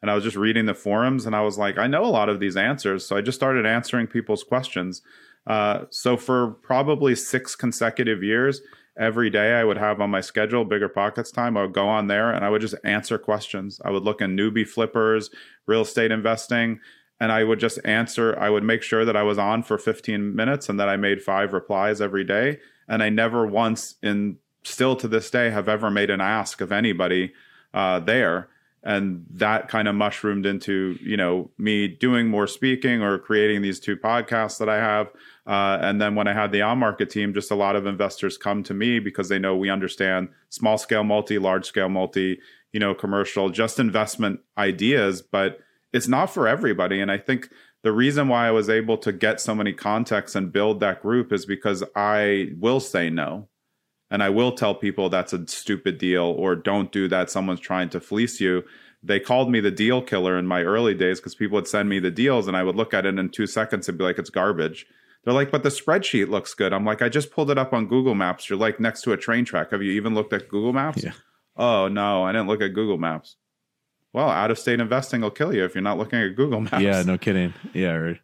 And I was just reading the forums and I was like, I know a lot of these answers. So I just started answering people's questions. Uh, so for probably six consecutive years, every day I would have on my schedule, BiggerPockets time. I would go on there and I would just answer questions. I would look in newbie flippers, real estate investing, and I would just answer. I would make sure that I was on for 15 minutes and that I made five replies every day. And I never once, in still to this day, have ever made an ask of anybody uh, there. And that kind of mushroomed into, you know, me doing more speaking or creating these two podcasts that I have. Uh, and then when I had the on market team, just a lot of investors come to me because they know we understand small scale multi, large scale multi, you know, commercial, just investment ideas, but it's not for everybody. And I think the reason why I was able to get so many contacts and build that group is because I will say no. And I will tell people that's a stupid deal or don't do that. Someone's trying to fleece you. They called me the deal killer in my early days because people would send me the deals and I would look at it in two seconds and be like, it's garbage they're like, but the spreadsheet looks good. I'm like, I just pulled it up on Google Maps. You're like next to a train track. Have you even looked at Google Maps? Yeah. Oh no, I didn't look at Google Maps. Well, out of state investing will kill you if you're not looking at Google Maps. Yeah, no kidding. Yeah, right.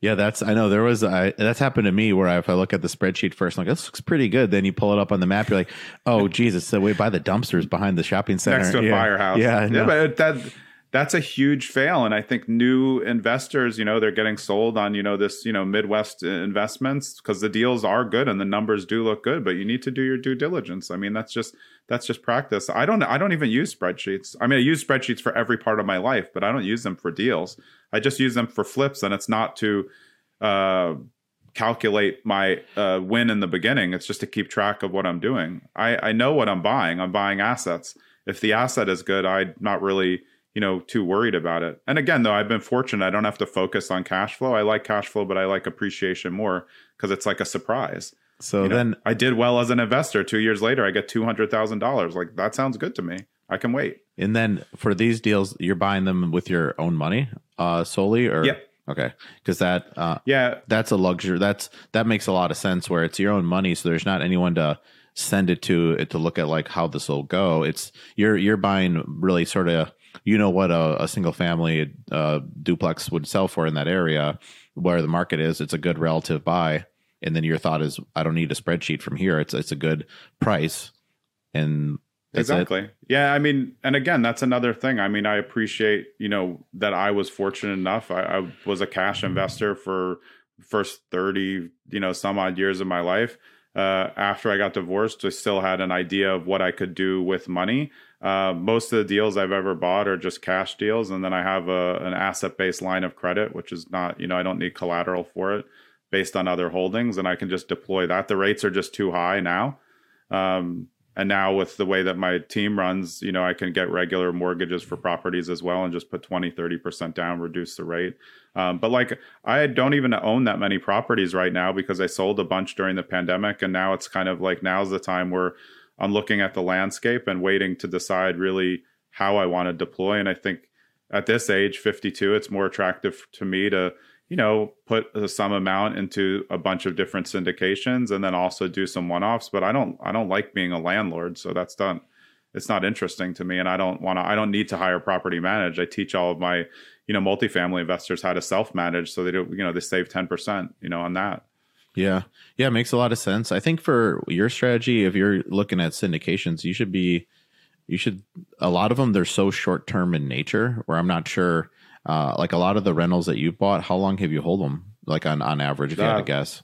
Yeah, that's I know there was I that's happened to me where I, if I look at the spreadsheet first, I'm like this looks pretty good. Then you pull it up on the map, you're like, oh Jesus, the way by the dumpsters behind the shopping center next to a yeah. firehouse. Yeah, yeah, but that that's a huge fail. And i think new investors you know they're getting sold on you know this you know midwest investments because the deals are good and the numbers do look good but you need to do your due diligence. I mean that's just that's just practice. I don't i don't even use spreadsheets. I mean i use spreadsheets for every part of my life but i don't use them for deals. I just use them for flips and it's not to uh, calculate my uh, win in the beginning. It's just to keep track of what i'm doing. I i know what i'm buying. I'm buying assets. If the asset is good i'm not really you know too worried about it. And again though i've been fortunate. I don't have to focus on cash flow. I like cash flow but i like appreciation more because it's like a surprise. So you know, then i did well as an investor. Two years later i get $200000 like that sounds good to me. I can wait. And then for these deals you're buying them with your own money uh solely or yeah. Okay. Because that uh yeah. that's a luxury that's that makes a lot of sense where it's your own money so there's not anyone to send it to it to look at like how this will go. It's you're you're buying really sort of you know what a, a single family uh, duplex would sell for in that area where the market is it's a good relative buy. And then your thought is i don't need a spreadsheet from here. It's it's a good price. And exactly it. yeah i mean and again that's another thing. I mean i appreciate you know that i was fortunate enough. I, I was a cash investor for first 30 you know some odd years of my life. Uh, after I got divorced, I still had an idea of what I could do with money. Uh, most of the deals I've ever bought are just cash deals, and then I have a, an asset-based line of credit, which is not, you know, I don't need collateral for it, based on other holdings, and I can just deploy that. The rates are just too high now, um, and now with the way that my team runs, you know, I can get regular mortgages for properties as well, and just put 20, 30 percent down, reduce the rate. Um, but like, I don't even own that many properties right now because I sold a bunch during the pandemic, and now it's kind of like now's the time where I'm looking at the landscape and waiting to decide really how I want to deploy. And I think at this age, 52, it's more attractive to me to, you know, put some amount into a bunch of different syndications and then also do some one-offs. But I don't, I don't like being a landlord, so that's done. It's not interesting to me, and I don't want to. I don't need to hire property manage. I teach all of my, you know, multifamily investors how to self-manage, so they do, you know, they save ten percent, you know, on that. Yeah. Yeah, it makes a lot of sense. I think for your strategy, if you're looking at syndications, you should be you should a lot of them they're so short term in nature where i'm not sure uh, like a lot of the rentals that you bought how long have you hold them like on on average if you had to guess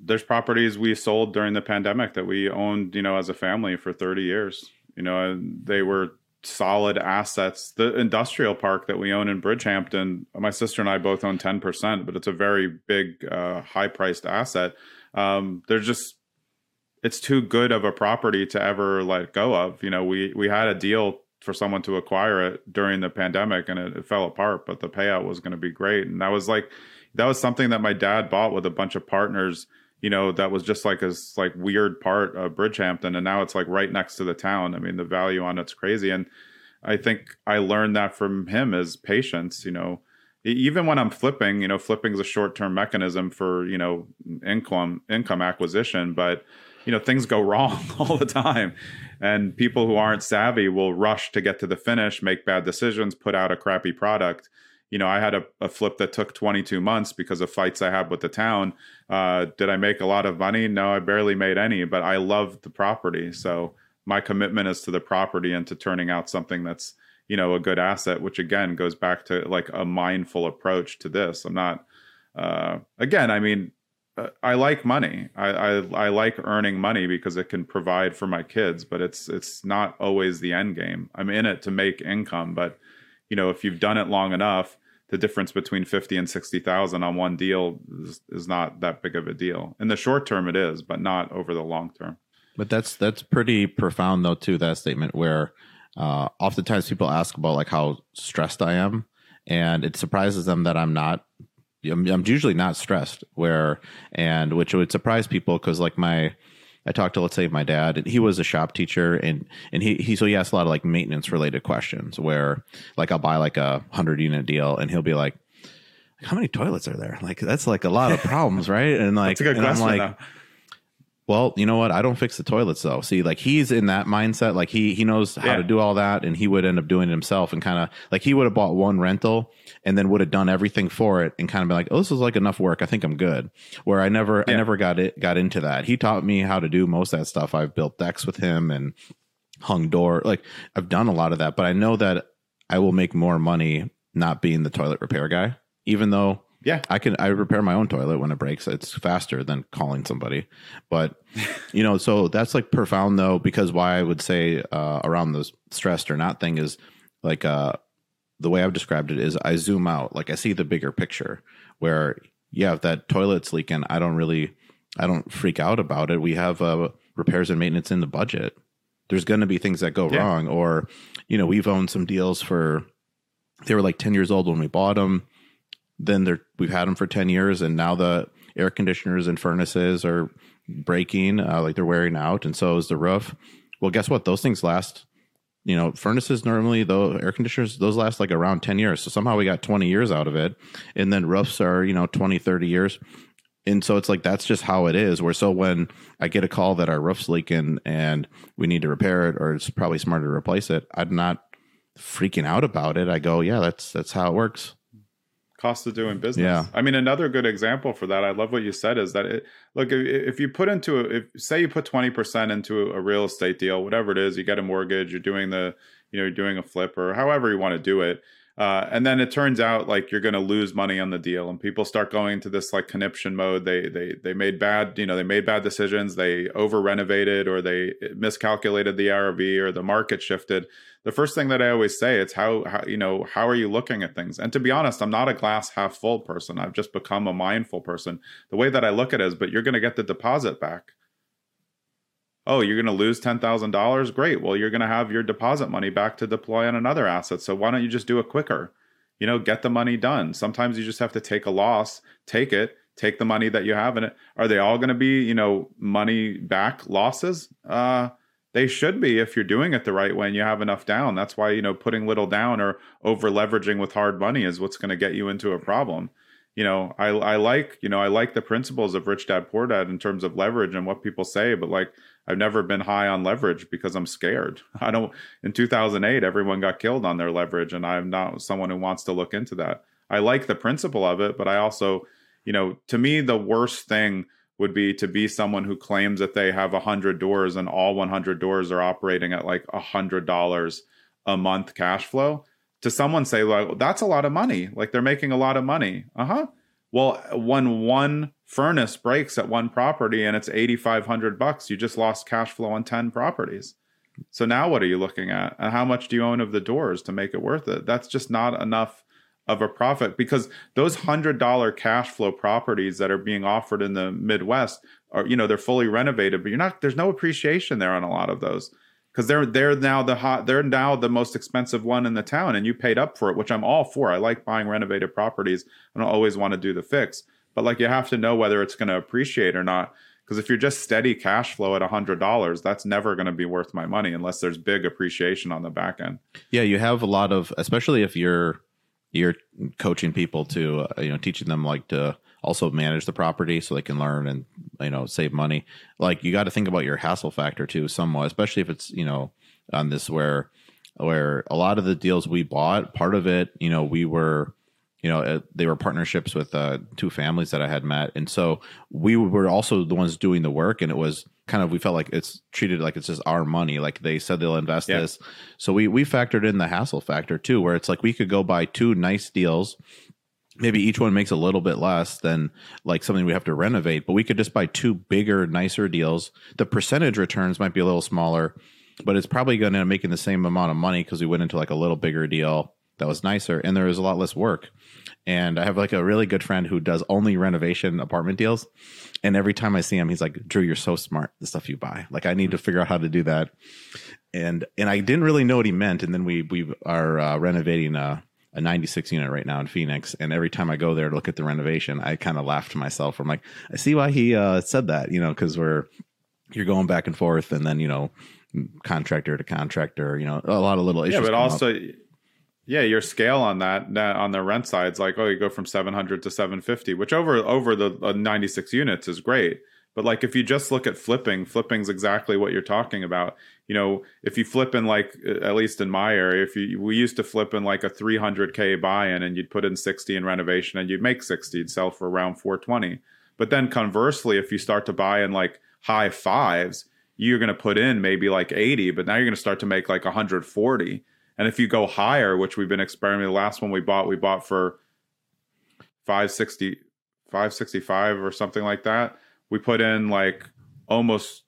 there's properties we sold during the pandemic that we owned you know as a family for 30 years you know they were solid assets the industrial park that we own in bridgehampton my sister and i both own 10% but it's a very big uh, high priced asset um, there's just it's too good of a property to ever let go of. You know, we we had a deal for someone to acquire it during the pandemic and it, it fell apart, but the payout was going to be great. And that was like that was something that my dad bought with a bunch of partners. You know, that was just like a like weird part of Bridgehampton, and now it's like right next to the town. I mean, the value on it's crazy, and I think I learned that from him is patience. You know, even when I'm flipping, you know, flipping is a short term mechanism for you know income income acquisition, but you know things go wrong all the time and people who aren't savvy will rush to get to the finish make bad decisions put out a crappy product you know i had a, a flip that took 22 months because of fights i had with the town uh, did i make a lot of money no i barely made any but i love the property so my commitment is to the property and to turning out something that's you know a good asset which again goes back to like a mindful approach to this i'm not uh, again i mean uh, I like money. I, I, I like earning money because it can provide for my kids, but it's it's not always the end game. I'm in it to make income, but you know, if you've done it long enough, the difference between fifty and sixty thousand on one deal is, is not that big of a deal. In the short term, it is, but not over the long term. But that's that's pretty profound though too. That statement where uh, oftentimes people ask about like how stressed I am, and it surprises them that I'm not I'm, I'm usually not stressed where and which would surprise people because like my I talked to let's say my dad and he was a shop teacher and and he he so he asked a lot of like maintenance related questions where like I'll buy like a hundred unit deal and he'll be like how many toilets are there like that's like a lot of problems right and like that's a good question I'm like though. Well, you know what? I don't fix the toilets though. See, like he's in that mindset. Like he he knows how Yeah. to do all that, and he would end up doing it himself. And kind of like he would have bought one rental and then would have done everything for it, and kind of been like, "Oh, this is like enough work. I think I'm good." Where I never I never got it got into that. He taught me how to do most of that stuff. I've built decks with him and hung door. Like I've done a lot of that, but I know that I will make more money not being the toilet repair guy, even though Yeah. I can I repair my own toilet when it breaks. It's faster than calling somebody. But you know, so that's like profound though, because why I would say uh, around the stressed or not thing is like uh, the way I've described it is I zoom out, like I see the bigger picture. Where yeah, if that toilet's leaking, I don't really I don't freak out about it. We have uh, repairs and maintenance in the budget. There's going to be things that go Yeah. wrong, or you know, we've owned some deals for they were like 10 years old when we bought them then they're we've had them for 10 years and now the air conditioners and furnaces are breaking uh, like they're wearing out and so is the roof. Well guess what? Those things last you know furnaces normally though air conditioners those last like around 10 years. So somehow we got 20 years out of it and then roofs are you know 20 30 years. And so it's like that's just how it is where so when i get a call that our roof's leaking and we need to repair it or it's probably smarter to replace it i'm not freaking out about it. I go yeah that's that's how it works cost of doing business. Yeah. I mean, another good example for that, I love what you said, is that it, look, if, if you put into, a, if say you put 20% into a real estate deal, whatever it is, you get a mortgage, you're doing the, you know, you're doing a flip or however you want to do it. Uh, and then it turns out like you're going to lose money on the deal and people start going into this like conniption mode. They, they, they made bad, you know, they made bad decisions. They over renovated or they miscalculated the ARV or the market shifted. The first thing that I always say it's how, how you know how are you looking at things? And to be honest I'm not a glass half full person. I've just become a mindful person. The way that I look at it is but you're going to get the deposit back oh you're going to lose $10,000 great. Well you're going to have your deposit money back to deploy on another asset. So why don't you just do it quicker? You know get the money done. Sometimes you just have to take a loss take it take the money that you have in it. Are they all going to be you know money back losses? Uh they should be if you're doing it the right way and you have enough down. That's why, you know, putting little down or over leveraging with hard money is what's going to get you into a problem. You know, I, I like, you know, I like the principles of rich dad, poor dad in terms of leverage and what people say, but like I've never been high on leverage because I'm scared. I don't, in 2008, everyone got killed on their leverage and I'm not someone who wants to look into that. I like the principle of it, but I also, you know, to me, the worst thing would be to be someone who claims that they have 100 doors and all 100 doors are operating at like $100 a month cash flow to someone say like that's a lot of money. Like they're making a lot of money. Uh-huh. Well when one furnace breaks at one property and it's 8500 bucks you just lost cash flow on 10 properties. So now what are you looking at? And how much do you own of the doors to make it worth it? That's just not enough of a profit because those hundred dollar cash flow properties that are being offered in the Midwest are you know they're fully renovated, but you're not there's no appreciation there on a lot of those because they're they're now the hot they're now the most expensive one in the town and you paid up for it, which I'm all for. I like buying renovated properties. I don't always want to do the fix, but like you have to know whether it's going to appreciate or not. Because if you're just steady cash flow at hundred dollars, that's never going to be worth my money unless there's big appreciation on the back end. Yeah, you have a lot of, especially if you're you're coaching people to uh, you know teaching them like to also manage the property so they can learn and you know save money. Like you got to think about your hassle factor too somewhat especially if it's you know on this where where a lot of the deals we bought part of it you know we were you know uh, they were partnerships with uh, two families that i had met. And so we were also the ones doing the work and it was kind of we felt like it's treated like it's just our money. Like they said they'll invest yeah. this. So we we factored in the hassle factor too where it's like we could go buy two nice deals maybe each one makes a little bit less than like something we have to renovate but we could just buy two bigger nicer deals the percentage returns might be a little smaller but it's probably going to end up making the same amount of money because we went into like a little bigger deal that was nicer and there was a lot less work and I have like a really good friend who does only renovation apartment deals. And every time I see him, he's like, Drew, you're so smart, the stuff you buy. Like I need to figure out how to do that. And and I didn't really know what he meant. And then we we are uh, renovating a, a 96 unit right now in Phoenix. And every time I go there to look at the renovation, I kind of laugh to myself. I'm like, I see why he uh, said that, you know, because we're you're going back and forth and then, you know, contractor to contractor, you know, a lot of little issues. Yeah, but also up yeah, your scale on that, that on the rent side is like, oh, you go from 700 to 750, which over over the uh, 96 units is great. But like if you just look at flipping, flipping's exactly what you're talking about. You know, if you flip in like at least in my area, if you we used to flip in like a 300k buy-in and you'd put in 60 in renovation and you'd make 60, you'd sell for around 420. But then conversely, if you start to buy in like high fives, you're going to put in maybe like 80, but now you're going to start to make like 140 and if you go higher, which we've been experimenting, the last one we bought, we bought for 560, 565 or something like that. We put in like almost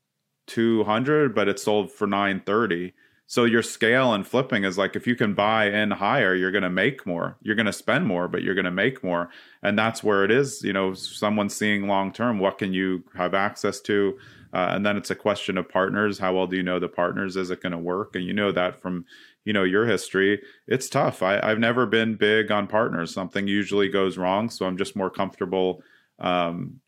200, but it sold for 930. So your scale and flipping is like if you can buy in higher, you're going to make more. You're going to spend more, but you're going to make more. And that's where it is. You know, someone seeing long term, what can you have access to? Uh, and then it's a question of partners. How well do you know the partners? Is it going to work? And you know that from you know your history it's tough I, i've never been big on partners something usually goes wrong so i'm just more comfortable um,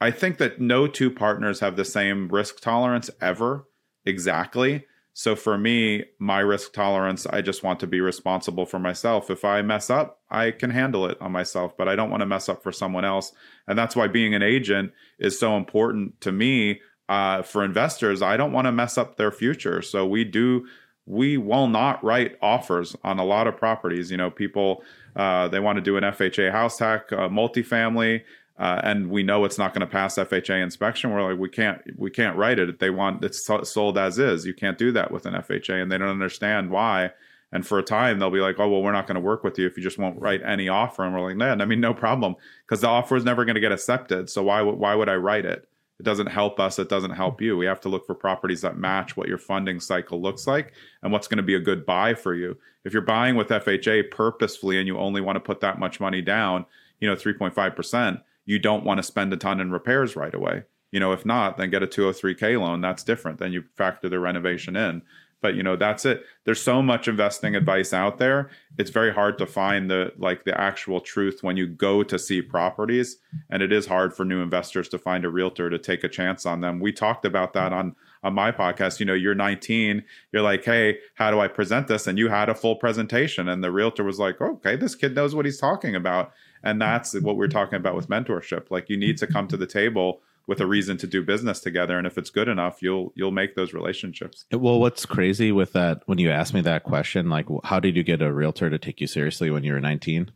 i think that no two partners have the same risk tolerance ever exactly. So for me my risk tolerance i just want to be responsible for myself. If i mess up i can handle it on myself but i don't want to mess up for someone else. And that's why being an agent is so important to me uh, for investors. I don't want to mess up their future. So we do we will not write offers on a lot of properties. You know, people uh, they want to do an FHA house hack, uh, multifamily, uh, and we know it's not going to pass FHA inspection. We're like, we can't, we can't write it. They want it's sold as is. You can't do that with an FHA, and they don't understand why. And for a time, they'll be like, "Oh, well, we're not going to work with you if you just won't write any offer." And we're like, "Man, I mean, no problem, because the offer is never going to get accepted. So why, why would I write it?" it doesn't help us it doesn't help you we have to look for properties that match what your funding cycle looks like and what's going to be a good buy for you if you're buying with fha purposefully and you only want to put that much money down you know 3.5% you don't want to spend a ton in repairs right away you know if not then get a 203k loan that's different then you factor the renovation in but you know that's it there's so much investing advice out there it's very hard to find the like the actual truth when you go to see properties and it is hard for new investors to find a realtor to take a chance on them we talked about that on on my podcast, you know, you're 19, you're like, hey, how do I present this? And you had a full presentation, and the realtor was like, okay, this kid knows what he's talking about. And that's what we're talking about with mentorship. Like, you need to come to the table with a reason to do business together and if it's good enough you'll you'll make those relationships well what's crazy with that when you asked me that question like how did you get a realtor to take you seriously when you were 19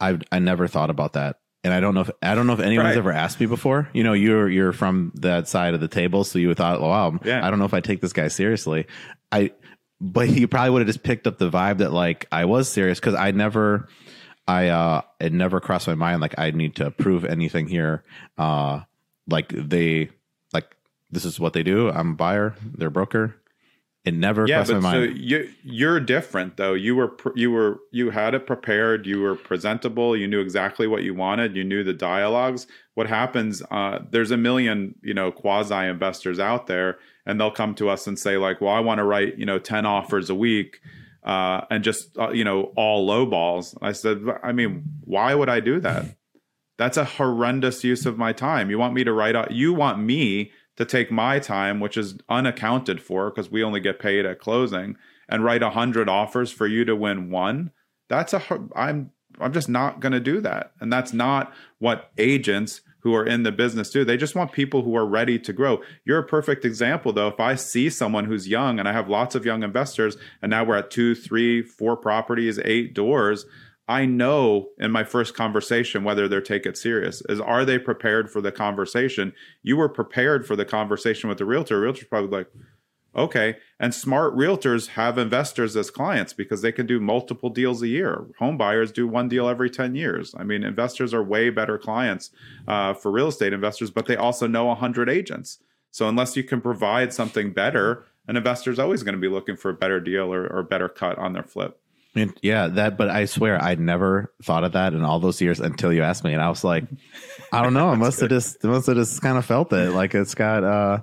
i i never thought about that and I don't know if I don't know if anyone's Right. ever asked me before. You know, you're you're from that side of the table, so you thought, wow, Yeah. I don't know if I take this guy seriously. I, but he probably would have just picked up the vibe that like I was serious because I never, I uh, it never crossed my mind like I need to prove anything here. Uh, like they, like this is what they do. I'm a buyer. They're a broker. It never yeah crossed but my so mind. you you're different though you were you were you had it prepared you were presentable you knew exactly what you wanted you knew the dialogues what happens uh, there's a million you know quasi investors out there and they'll come to us and say like well i want to write you know 10 offers a week uh, and just uh, you know all low balls. I said i mean why would i do that? That's a horrendous use of my time. You want me to write out you want me to take my time which is unaccounted for because we only get paid at closing and write a 100 offers for you to win one? That's a i'm i'm just not going to do that. And that's not what agents who are in the business do they just want people who are ready to grow you're a perfect example though if i see someone who's young and i have lots of young investors and now we're at two three four properties eight doors I know in my first conversation whether they're take it serious. Is are they prepared for the conversation? You were prepared for the conversation with the realtor. Realtor's probably like, okay. And smart realtors have investors as clients because they can do multiple deals a year. Home buyers do one deal every 10 years. I mean, investors are way better clients uh, for real estate investors, but they also know 100 agents. So unless you can provide something better, an investor is always going to be looking for a better deal or, or better cut on their flip. And yeah, that. But I swear, I'd never thought of that in all those years until you asked me, and I was like, I don't know. I must have just, must have just kind of felt it. Like it's got, uh,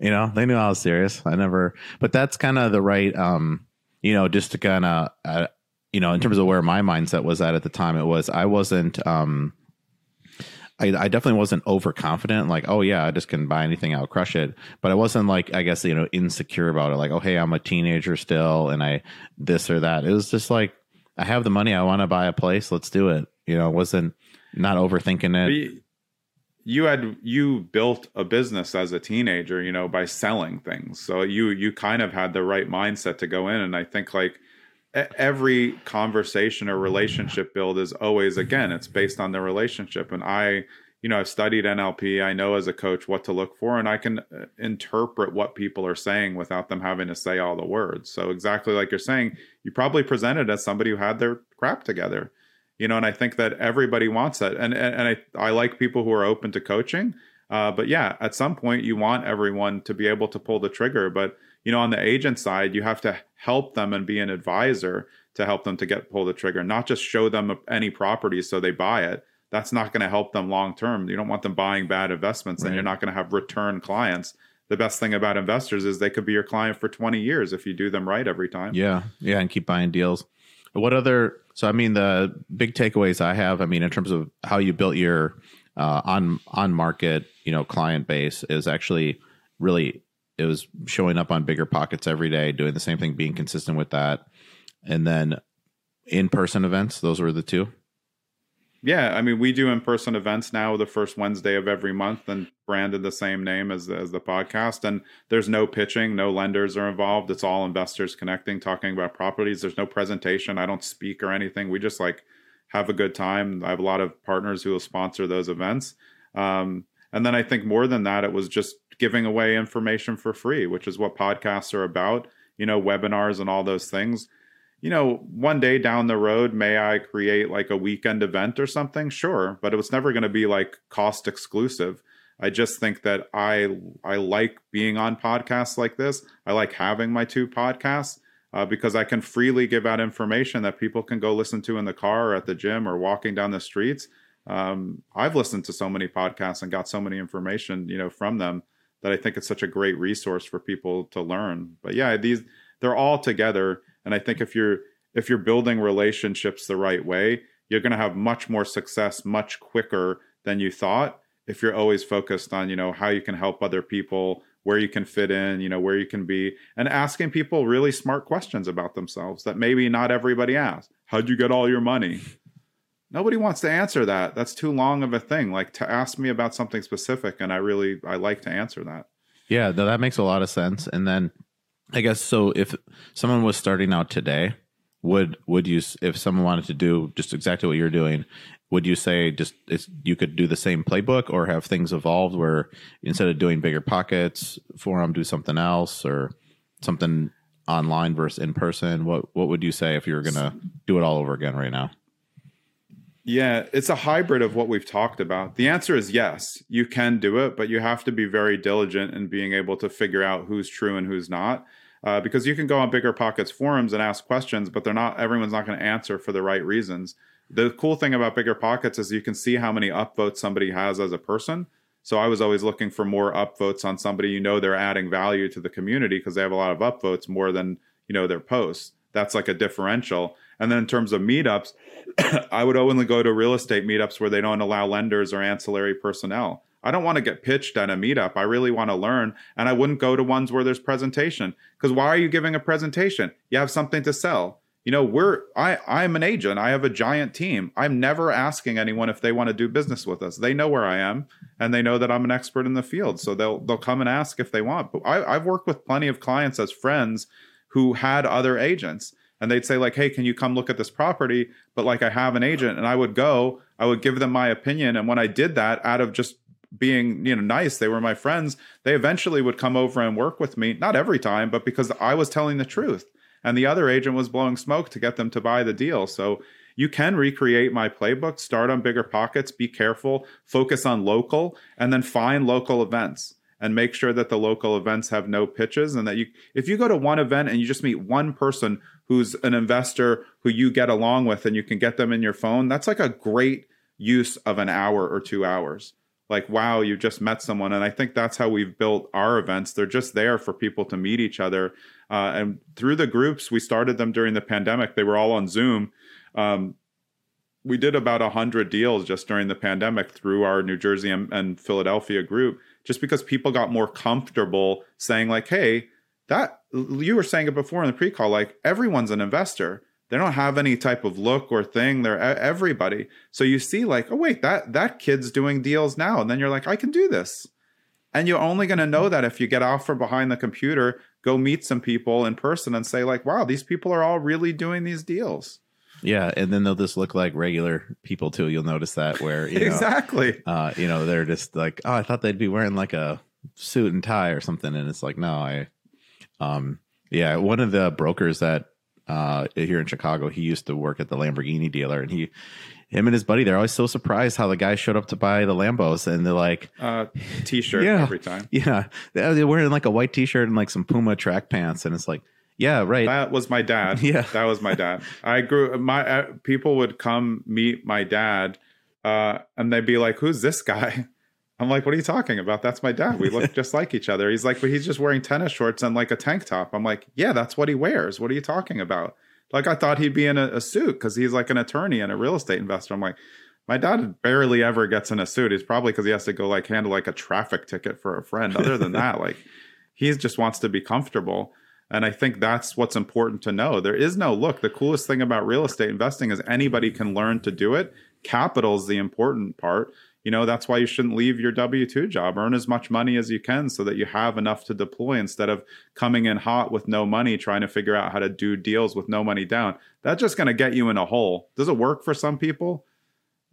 you know, they knew I was serious. I never, but that's kind of the right, um, you know, just to kind of, uh, you know, in terms of where my mindset was at at the time, it was I wasn't, um, I, I definitely wasn't overconfident, like, oh yeah, I just can buy anything, I'll crush it. But I wasn't like, I guess, you know, insecure about it, like, oh hey, I'm a teenager still, and I this or that. It was just like, I have the money, I want to buy a place, let's do it. You know, it wasn't not overthinking it. You- had you built a business as a teenager you know by selling things. So you you kind of had the right mindset to go in. And i think like every conversation or relationship build is always again it's based on the relationship. And i you know i've studied nlp i know as a coach what to look for. And i can uh, interpret what people are saying without them having to say all the words. So exactly like you're saying you probably presented as somebody who had their crap together you know and i think that everybody wants that. And and, and I, I like people who are open to coaching uh, but yeah at some point you want everyone to be able to pull the trigger. But you know on the agent side you have to help them and be an advisor to help them to get pull the trigger not just show them any property so they buy it. That's not going to help them long term. You don't want them buying bad investments and Right. you're not going to have return clients. The best thing about investors is they could be your client for 20 years if you do them right every time. Yeah, yeah, and keep buying deals. What other? So, I mean, the big takeaways I have, I mean, in terms of how you built your uh, on on market, you know, client base is actually really it was showing up on BiggerPockets every day, doing the same thing, being consistent with that, and then in person events. Those were the two. Yeah, I mean, we do in-person events now the first Wednesday of every month, and branded the same name as the, as the podcast. And there's no pitching, no lenders are involved. It's all investors connecting, talking about properties. There's no presentation. I don't speak or anything. We just like have a good time. I have a lot of partners who will sponsor those events. Um, and then I think more than that, it was just giving away information for free, which is what podcasts are about. You know, webinars and all those things you know, one day down the road, may I create like a weekend event or something? Sure, but it was never going to be like cost exclusive. I just think that I I like being on podcasts like this. I like having my two podcasts uh, because I can freely give out information that people can go listen to in the car or at the gym or walking down the streets. Um, I've listened to so many podcasts and got so many information, you know, from them that I think it's such a great resource for people to learn. But yeah, these they're all together and i think if you're if you're building relationships the right way you're going to have much more success much quicker than you thought if you're always focused on you know how you can help other people where you can fit in, you know, where you can be, and asking people really smart questions about themselves that maybe not everybody asks. How'd you get all your money? Nobody wants to answer that. That's too long of a thing. Like to ask me about something specific, and I really I like to answer that. Yeah, no, that makes a lot of sense. And then I guess so if someone was starting out today, would would you if someone wanted to do just exactly what you're doing, would you say just you could do the same playbook or have things evolved where instead of doing BiggerPockets forum do something else or something online versus in person? What what would you say if you were going to do it all over again right now? Yeah, it's a hybrid of what we've talked about. The answer is yes, you can do it, but you have to be very diligent in being able to figure out who's true and who's not. Uh, because you can go on BiggerPockets forums and ask questions, but they're not everyone's not going to answer for the right reasons. The cool thing about BiggerPockets is you can see how many upvotes somebody has as a person. So I was always looking for more upvotes on somebody you know they're adding value to the community because they have a lot of upvotes more than you know their posts. That's like a differential. And then in terms of meetups, I would only go to real estate meetups where they don't allow lenders or ancillary personnel. I don't want to get pitched at a meetup. I really want to learn. And I wouldn't go to ones where there's presentation. Because why are you giving a presentation? You have something to sell. You know, we're I I'm an agent. I have a giant team. I'm never asking anyone if they want to do business with us. They know where I am and they know that I'm an expert in the field. So they'll they'll come and ask if they want. But I, I've worked with plenty of clients as friends who had other agents. And they'd say like hey can you come look at this property? But like i have an agent and i would go i would give them my opinion. And when i did that out of just being you know nice they were my friends they eventually would come over and work with me not every time but because i was telling the truth. And the other agent was blowing smoke to get them to buy the deal. So you can recreate my playbook start on BiggerPockets be careful focus on local and then find local events and make sure that the local events have no pitches and that you if you go to one event and you just meet one person who's an investor who you get along with and you can get them in your phone that's like a great use of an hour or two hours. Like wow you just met someone. And i think that's how we've built our events. They're just there for people to meet each other. Uh, and through the groups we started them during the pandemic. They were all on zoom. Um, we did about 100 deals just during the pandemic through our new jersey and, and philadelphia group just because people got more comfortable saying like hey that you were saying it before in the pre-call like everyone's an investor. They don't have any type of look or thing. They're everybody. So you see like oh wait that that kid's doing deals now. And then you're like i can do this. And you're only going to know that if you get off from behind the computer go meet some people in person and say like wow these people are all really doing these deals yeah, and then they'll just look like regular people too. You'll notice that where you know, exactly, uh, you know, they're just like, oh, I thought they'd be wearing like a suit and tie or something, and it's like, no, I, um, yeah, one of the brokers that uh here in Chicago, he used to work at the Lamborghini dealer, and he, him and his buddy, they're always so surprised how the guy showed up to buy the Lambos, and they're like, uh, t-shirt yeah, every time, yeah, they're wearing like a white t-shirt and like some Puma track pants, and it's like yeah, right. That was my dad. Yeah, that was my dad. I grew my uh, people would come meet my dad, uh, and they'd be like, "Who's this guy?" I'm like, "What are you talking about? That's my dad. We look just like each other." He's like, "But he's just wearing tennis shorts and like a tank top." I'm like, "Yeah, that's what he wears. What are you talking about?" Like I thought he'd be in a, a suit because he's like an attorney and a real estate investor. I'm like, my dad barely ever gets in a suit. He's probably because he has to go like handle like a traffic ticket for a friend. Other than that, like he just wants to be comfortable. And I think that's what's important to know. There is no look. The coolest thing about real estate investing is anybody can learn to do it. Capital is the important part. You know, that's why you shouldn't leave your W 2 job. Earn as much money as you can so that you have enough to deploy instead of coming in hot with no money, trying to figure out how to do deals with no money down. That's just going to get you in a hole. Does it work for some people?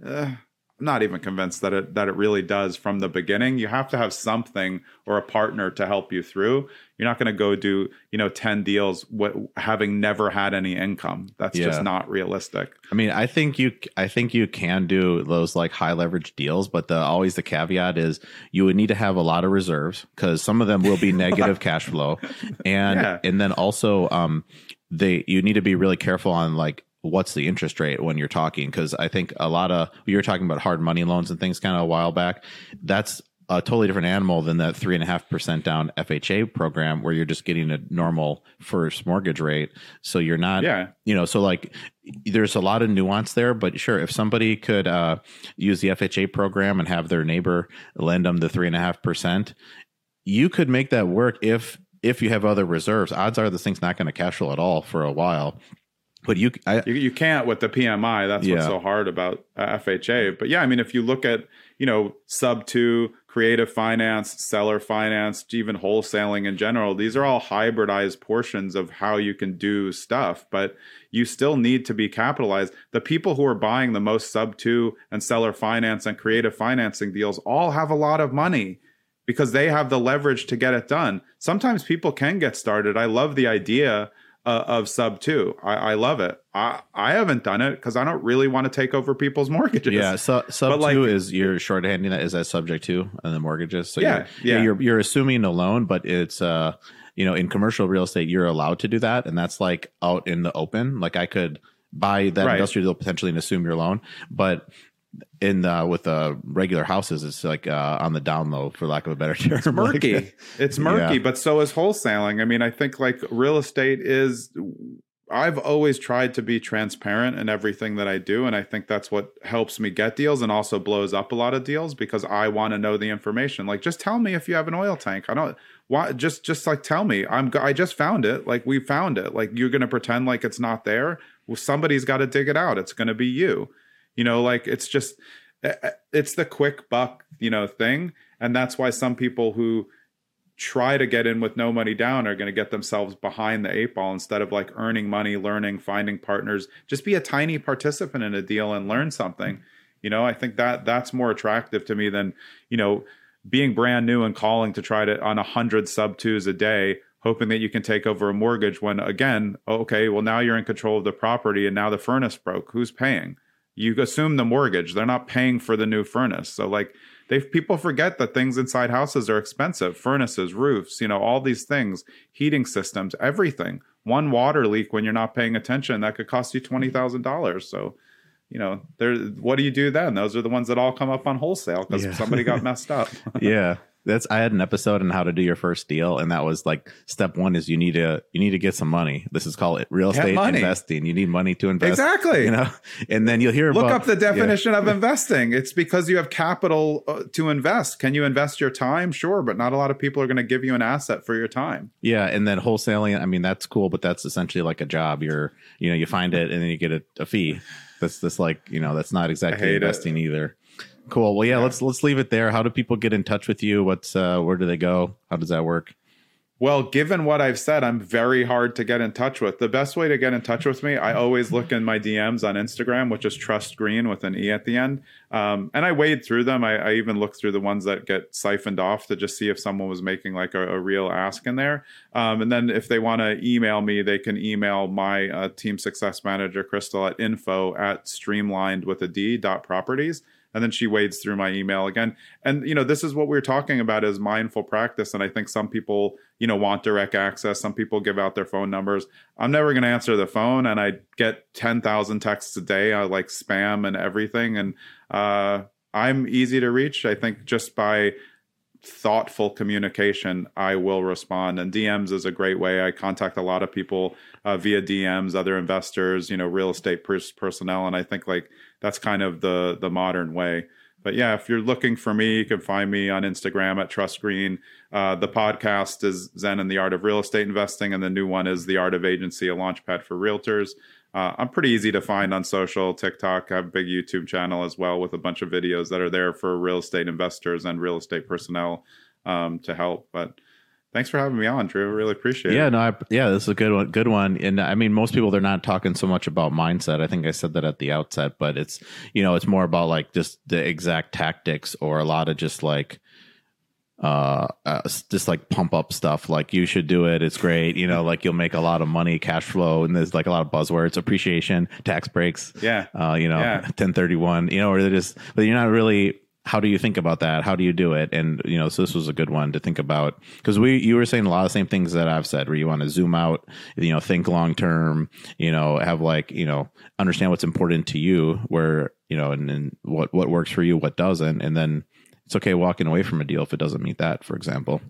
Uh, I'm not even convinced that it that it really does from the beginning. You have to have something or a partner to help you through. You're not going to go do you know ten deals w- having never had any income. That's yeah. just not realistic. I mean, I think you I think you can do those like high leverage deals, but the always the caveat is you would need to have a lot of reserves because some of them will be negative cash flow, and yeah. and then also um they you need to be really careful on like what's the interest rate when you're talking because i think a lot of you were talking about hard money loans and things kind of a while back that's a totally different animal than that three and a half percent down FHA program where you're just getting a normal first mortgage rate. So you're not, yeah. you know, so like there's a lot of nuance there, but sure, if somebody could uh, use the FHA program and have their neighbor lend them the three and a half percent, you could make that work if if you have other reserves. Odds are this thing's not going to cash flow at all for a while. But you, I, you, you can't with the PMI. That's Yeah. what's so hard about uh, FHA. But yeah, I mean, if you look at you know sub two, creative finance, seller finance, even wholesaling in general, these are all hybridized portions of how you can do stuff. But you still need to be capitalized. The people who are buying the most sub two and seller finance and creative financing deals all have a lot of money because they have the leverage to get it done. Sometimes people can get started. I love the idea uh, of sub two. I, I love it. I, I haven't done it because I don't really want to take over people's mortgages. yeah, so, sub But, like- two is you're shorthanding that is that subject to and the mortgages. So Yeah, you're, yeah. you're you're assuming a loan, but it's uh you know in commercial real estate you're allowed to do that, and that's like out in the open. Like I could buy that Right. industrial deal potentially and assume your loan, but in uh, with uh, regular houses, it's like uh, on the down low, for lack of a better term. It's murky. Like- it's murky, Yeah. but so is wholesaling. I mean, I think like real estate is. I've always tried to be transparent in everything that I do, and I think that's what helps me get deals and also blows up a lot of deals because I want to know the information. Like, just tell me if you have an oil tank. I don't. Why? Just, just like tell me. I'm. I just found it. Like we found it. Like you're gonna pretend like it's not there. Well, somebody's got to dig it out. It's gonna be you. You know, like it's just. eh, eh, It's the quick buck, you know, thing, and that's why some people who try to get in with no money down are going to get themselves behind the eight ball instead of like earning money, learning, finding partners. Just be a tiny participant in a deal and learn something. You know, I think that that's more attractive to me than, you know, being brand new and calling to try to on a hundred sub twos a day, hoping that you can take over a mortgage when again, okay, well now you're in control of the property and now the furnace broke. Who's paying? You assume the mortgage. They're not paying for the new furnace. So like they people forget that things inside houses are expensive furnaces roofs you know all these things heating systems everything one water leak when you're not paying attention that could cost you $20000 so you know there what do you do then those are the ones that all come up on wholesale because Yeah. somebody got messed up yeah that's i had an episode on how to do your first deal and that was like step one is you need to you need to get some money. This is called real Get estate money. investing. You need money to invest exactly. you know? And then you'll hear look about up the definition of investing. It's because you have capital uh, to invest. Can you invest your time? Sure but not a lot of people are going to give you an asset for your time. Yeah and then wholesaling i mean that's cool but that's essentially like a job. You're you know you find it and then you get a, a fee. That's just like you know that's not exactly hate it. investing either cool well yeah, Yeah. let's let's leave it there how do people get in touch with you what's uh where do they go how does that work Well, given what I've said, I'm very hard to get in touch with. The best way to get in touch with me, I always look in my DMs on Instagram, which is Trust Greene with an E at the end. Um, and I wade through them. I, I even look through the ones that get siphoned off to just see if someone was making like a, a real ask in there. Um, and then if they want to email me, they can email my uh, team success manager, Crystal, at info at streamlined with a D dot properties. And then she wades through my email again. And, you know, this is what we're talking about is mindful practice. And I think some people, you know, want direct access. Some people give out their phone numbers. I'm never going to answer the phone. And I get 10,000 texts a day. I like spam and everything. And uh, I'm easy to reach. I think just by thoughtful communication, I will respond. And DMs is a great way. I contact a lot of people uh, via DMs, other investors, you know, real estate pers- personnel, and I think like that's kind of the the modern way. But yeah, if you're looking for me, you can find me on Instagram at Trust Greene. Uh, the podcast is Zen and the Art of Real Estate Investing, and the new one is The Art of Agency, a launchpad for realtors. Uh, I'm pretty easy to find on social, TikTok. I have a big YouTube channel as well with a bunch of videos that are there for real estate investors and real estate personnel um, to help. But thanks for having me on, Drew. I really appreciate yeah it. Yeah, no I, yeah this is a good one good one and i mean most people they're not talking so much about mindset i think i said that at the outset but it's you know it's more about like just the exact tactics or a lot of just like uh, uh just like pump up stuff like you should do it. It's great. You know like you'll make a lot of money cash flow and there's like a lot of buzzwords appreciation tax breaks Yeah. uh you know Yeah. 1031 you know or they're just but you're not really how do you think about that? How do you do it? And you know so this was a good one to think about. Because we you were saying a lot of the same things that i've said where you want to zoom out you know think long term you know have like you know understand what's important to you where you know and, and what what works for you what doesn't and then it's okay walking away from a deal if it doesn't meet that for example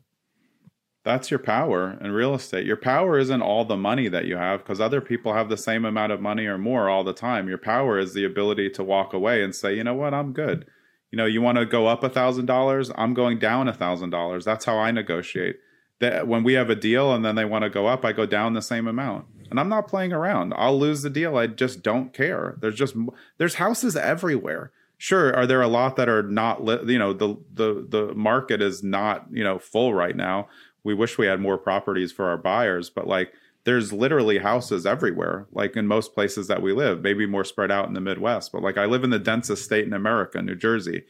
That's your power in real estate. Your power isn't all the money that you have because other people have the same amount of money or more all the time. Your power is the ability to walk away and say, you know what, I'm good. You know, you want to go up a thousand dollars, I'm going down a thousand dollars. That's how I negotiate. That when we have a deal and then they want to go up, I go down the same amount. And I'm not playing around. I'll lose the deal. I just don't care. There's just there's houses everywhere. Sure, are there a lot that are not lit? You know, the the the market is not you know full right now. We wish we had more properties for our buyers, but like there's literally houses everywhere, like in most places that we live, maybe more spread out in the Midwest. But like I live in the densest state in America, New Jersey.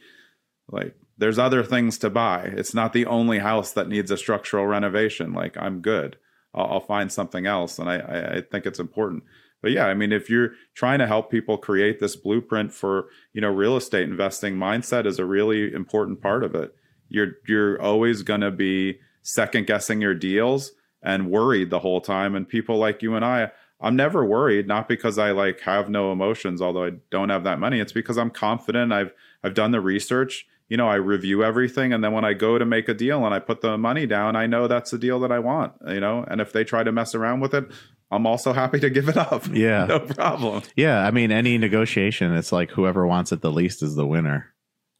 Like there's other things to buy. It's not the only house that needs a structural renovation. Like I'm good. I'll, I'll find something else. And I, I, I think it's important. But yeah, I mean, if you're trying to help people create this blueprint for, you know, real estate investing, mindset is a really important part of it. You're you're always gonna be second guessing your deals and worried the whole time. And people like you and I, I'm never worried, not because I like have no emotions, although I don't have that money. It's because I'm confident. I've I've done the research. You know, I review everything, and then when I go to make a deal and I put the money down, I know that's the deal that I want. You know, and if they try to mess around with it, I'm also happy to give it up. Yeah, no problem. Yeah, I mean, any negotiation, it's like whoever wants it the least is the winner.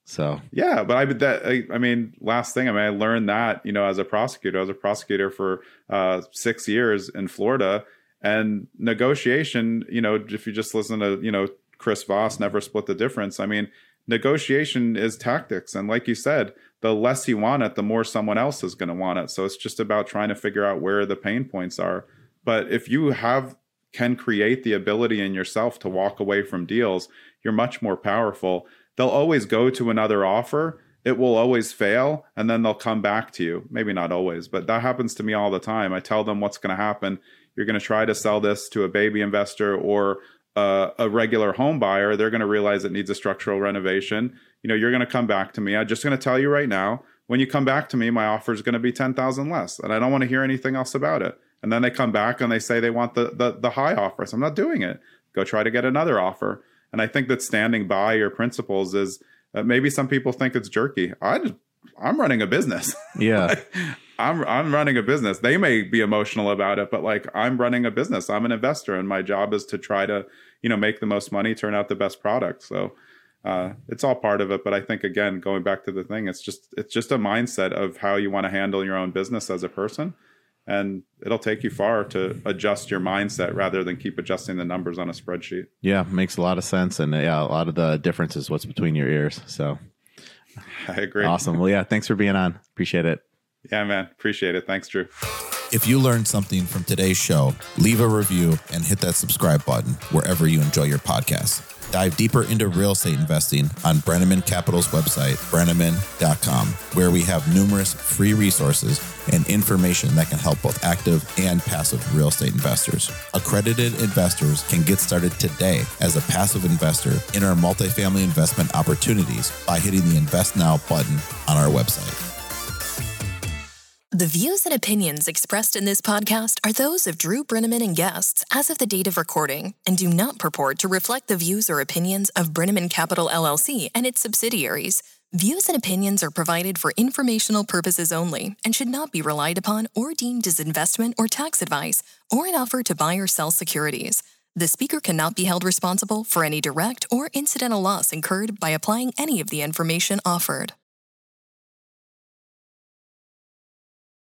So yeah, but I that I, I, mean, last thing I mean, I learned that you know as a prosecutor, I was a prosecutor for uh, six years in Florida, and negotiation. You know, if you just listen to you know Chris Voss, never split the difference. I mean, negotiation is tactics, and like you said, the less you want it, the more someone else is going to want it. So it's just about trying to figure out where the pain points are. But if you have can create the ability in yourself to walk away from deals, you're much more powerful. They'll always go to another offer. It will always fail and then they'll come back to you. Maybe not always but that happens to me all the time. I tell them what's going to happen. You're going to try to sell this to a baby investor or uh, a regular home buyer. They're going to realize it needs a structural renovation. You know you're going to come back to me. I'm just going to tell you right now when you come back to me my offer is going to be 10000 less and i don't want to hear anything else about it and then they come back and they say they want the, the, the high offer so i'm not doing it go try to get another offer and I think that standing by your principles is uh, maybe some people think it's jerky. I just, I'm running a business. Yeah. I'm I'm running a business. They may be emotional about it, but like I'm running a business. I'm an investor and my job is to try to, you know, make the most money, turn out the best product. So uh, it's all part of it. But I think again, going back to the thing, it's just it's just a mindset of how you want to handle your own business as a person and it'll take you far to adjust your mindset rather than keep adjusting the numbers on a spreadsheet. Yeah, makes a lot of sense, and yeah, a lot of the difference is what's between your ears. So, I agree. Awesome. Well, yeah, thanks for being on. Appreciate it. Yeah, man. Appreciate it. Thanks, Drew. If you learned something from today's show, leave a review and hit that subscribe button wherever you enjoy your podcast. Dive deeper into real estate investing on Breneman Capital's website, breneman.com, where we have numerous free resources and information that can help both active and passive real estate investors. Accredited investors can get started today as a passive investor in our multifamily investment opportunities by hitting the Invest Now button on our website. The views and opinions expressed in this podcast are those of Drew Breneman and guests as of the date of recording and do not purport to reflect the views or opinions of Breneman Capital LLC and its subsidiaries. Views and opinions are provided for informational purposes only and should not be relied upon or deemed as investment or tax advice or an offer to buy or sell securities. The speaker cannot be held responsible for any direct or incidental loss incurred by applying any of the information offered.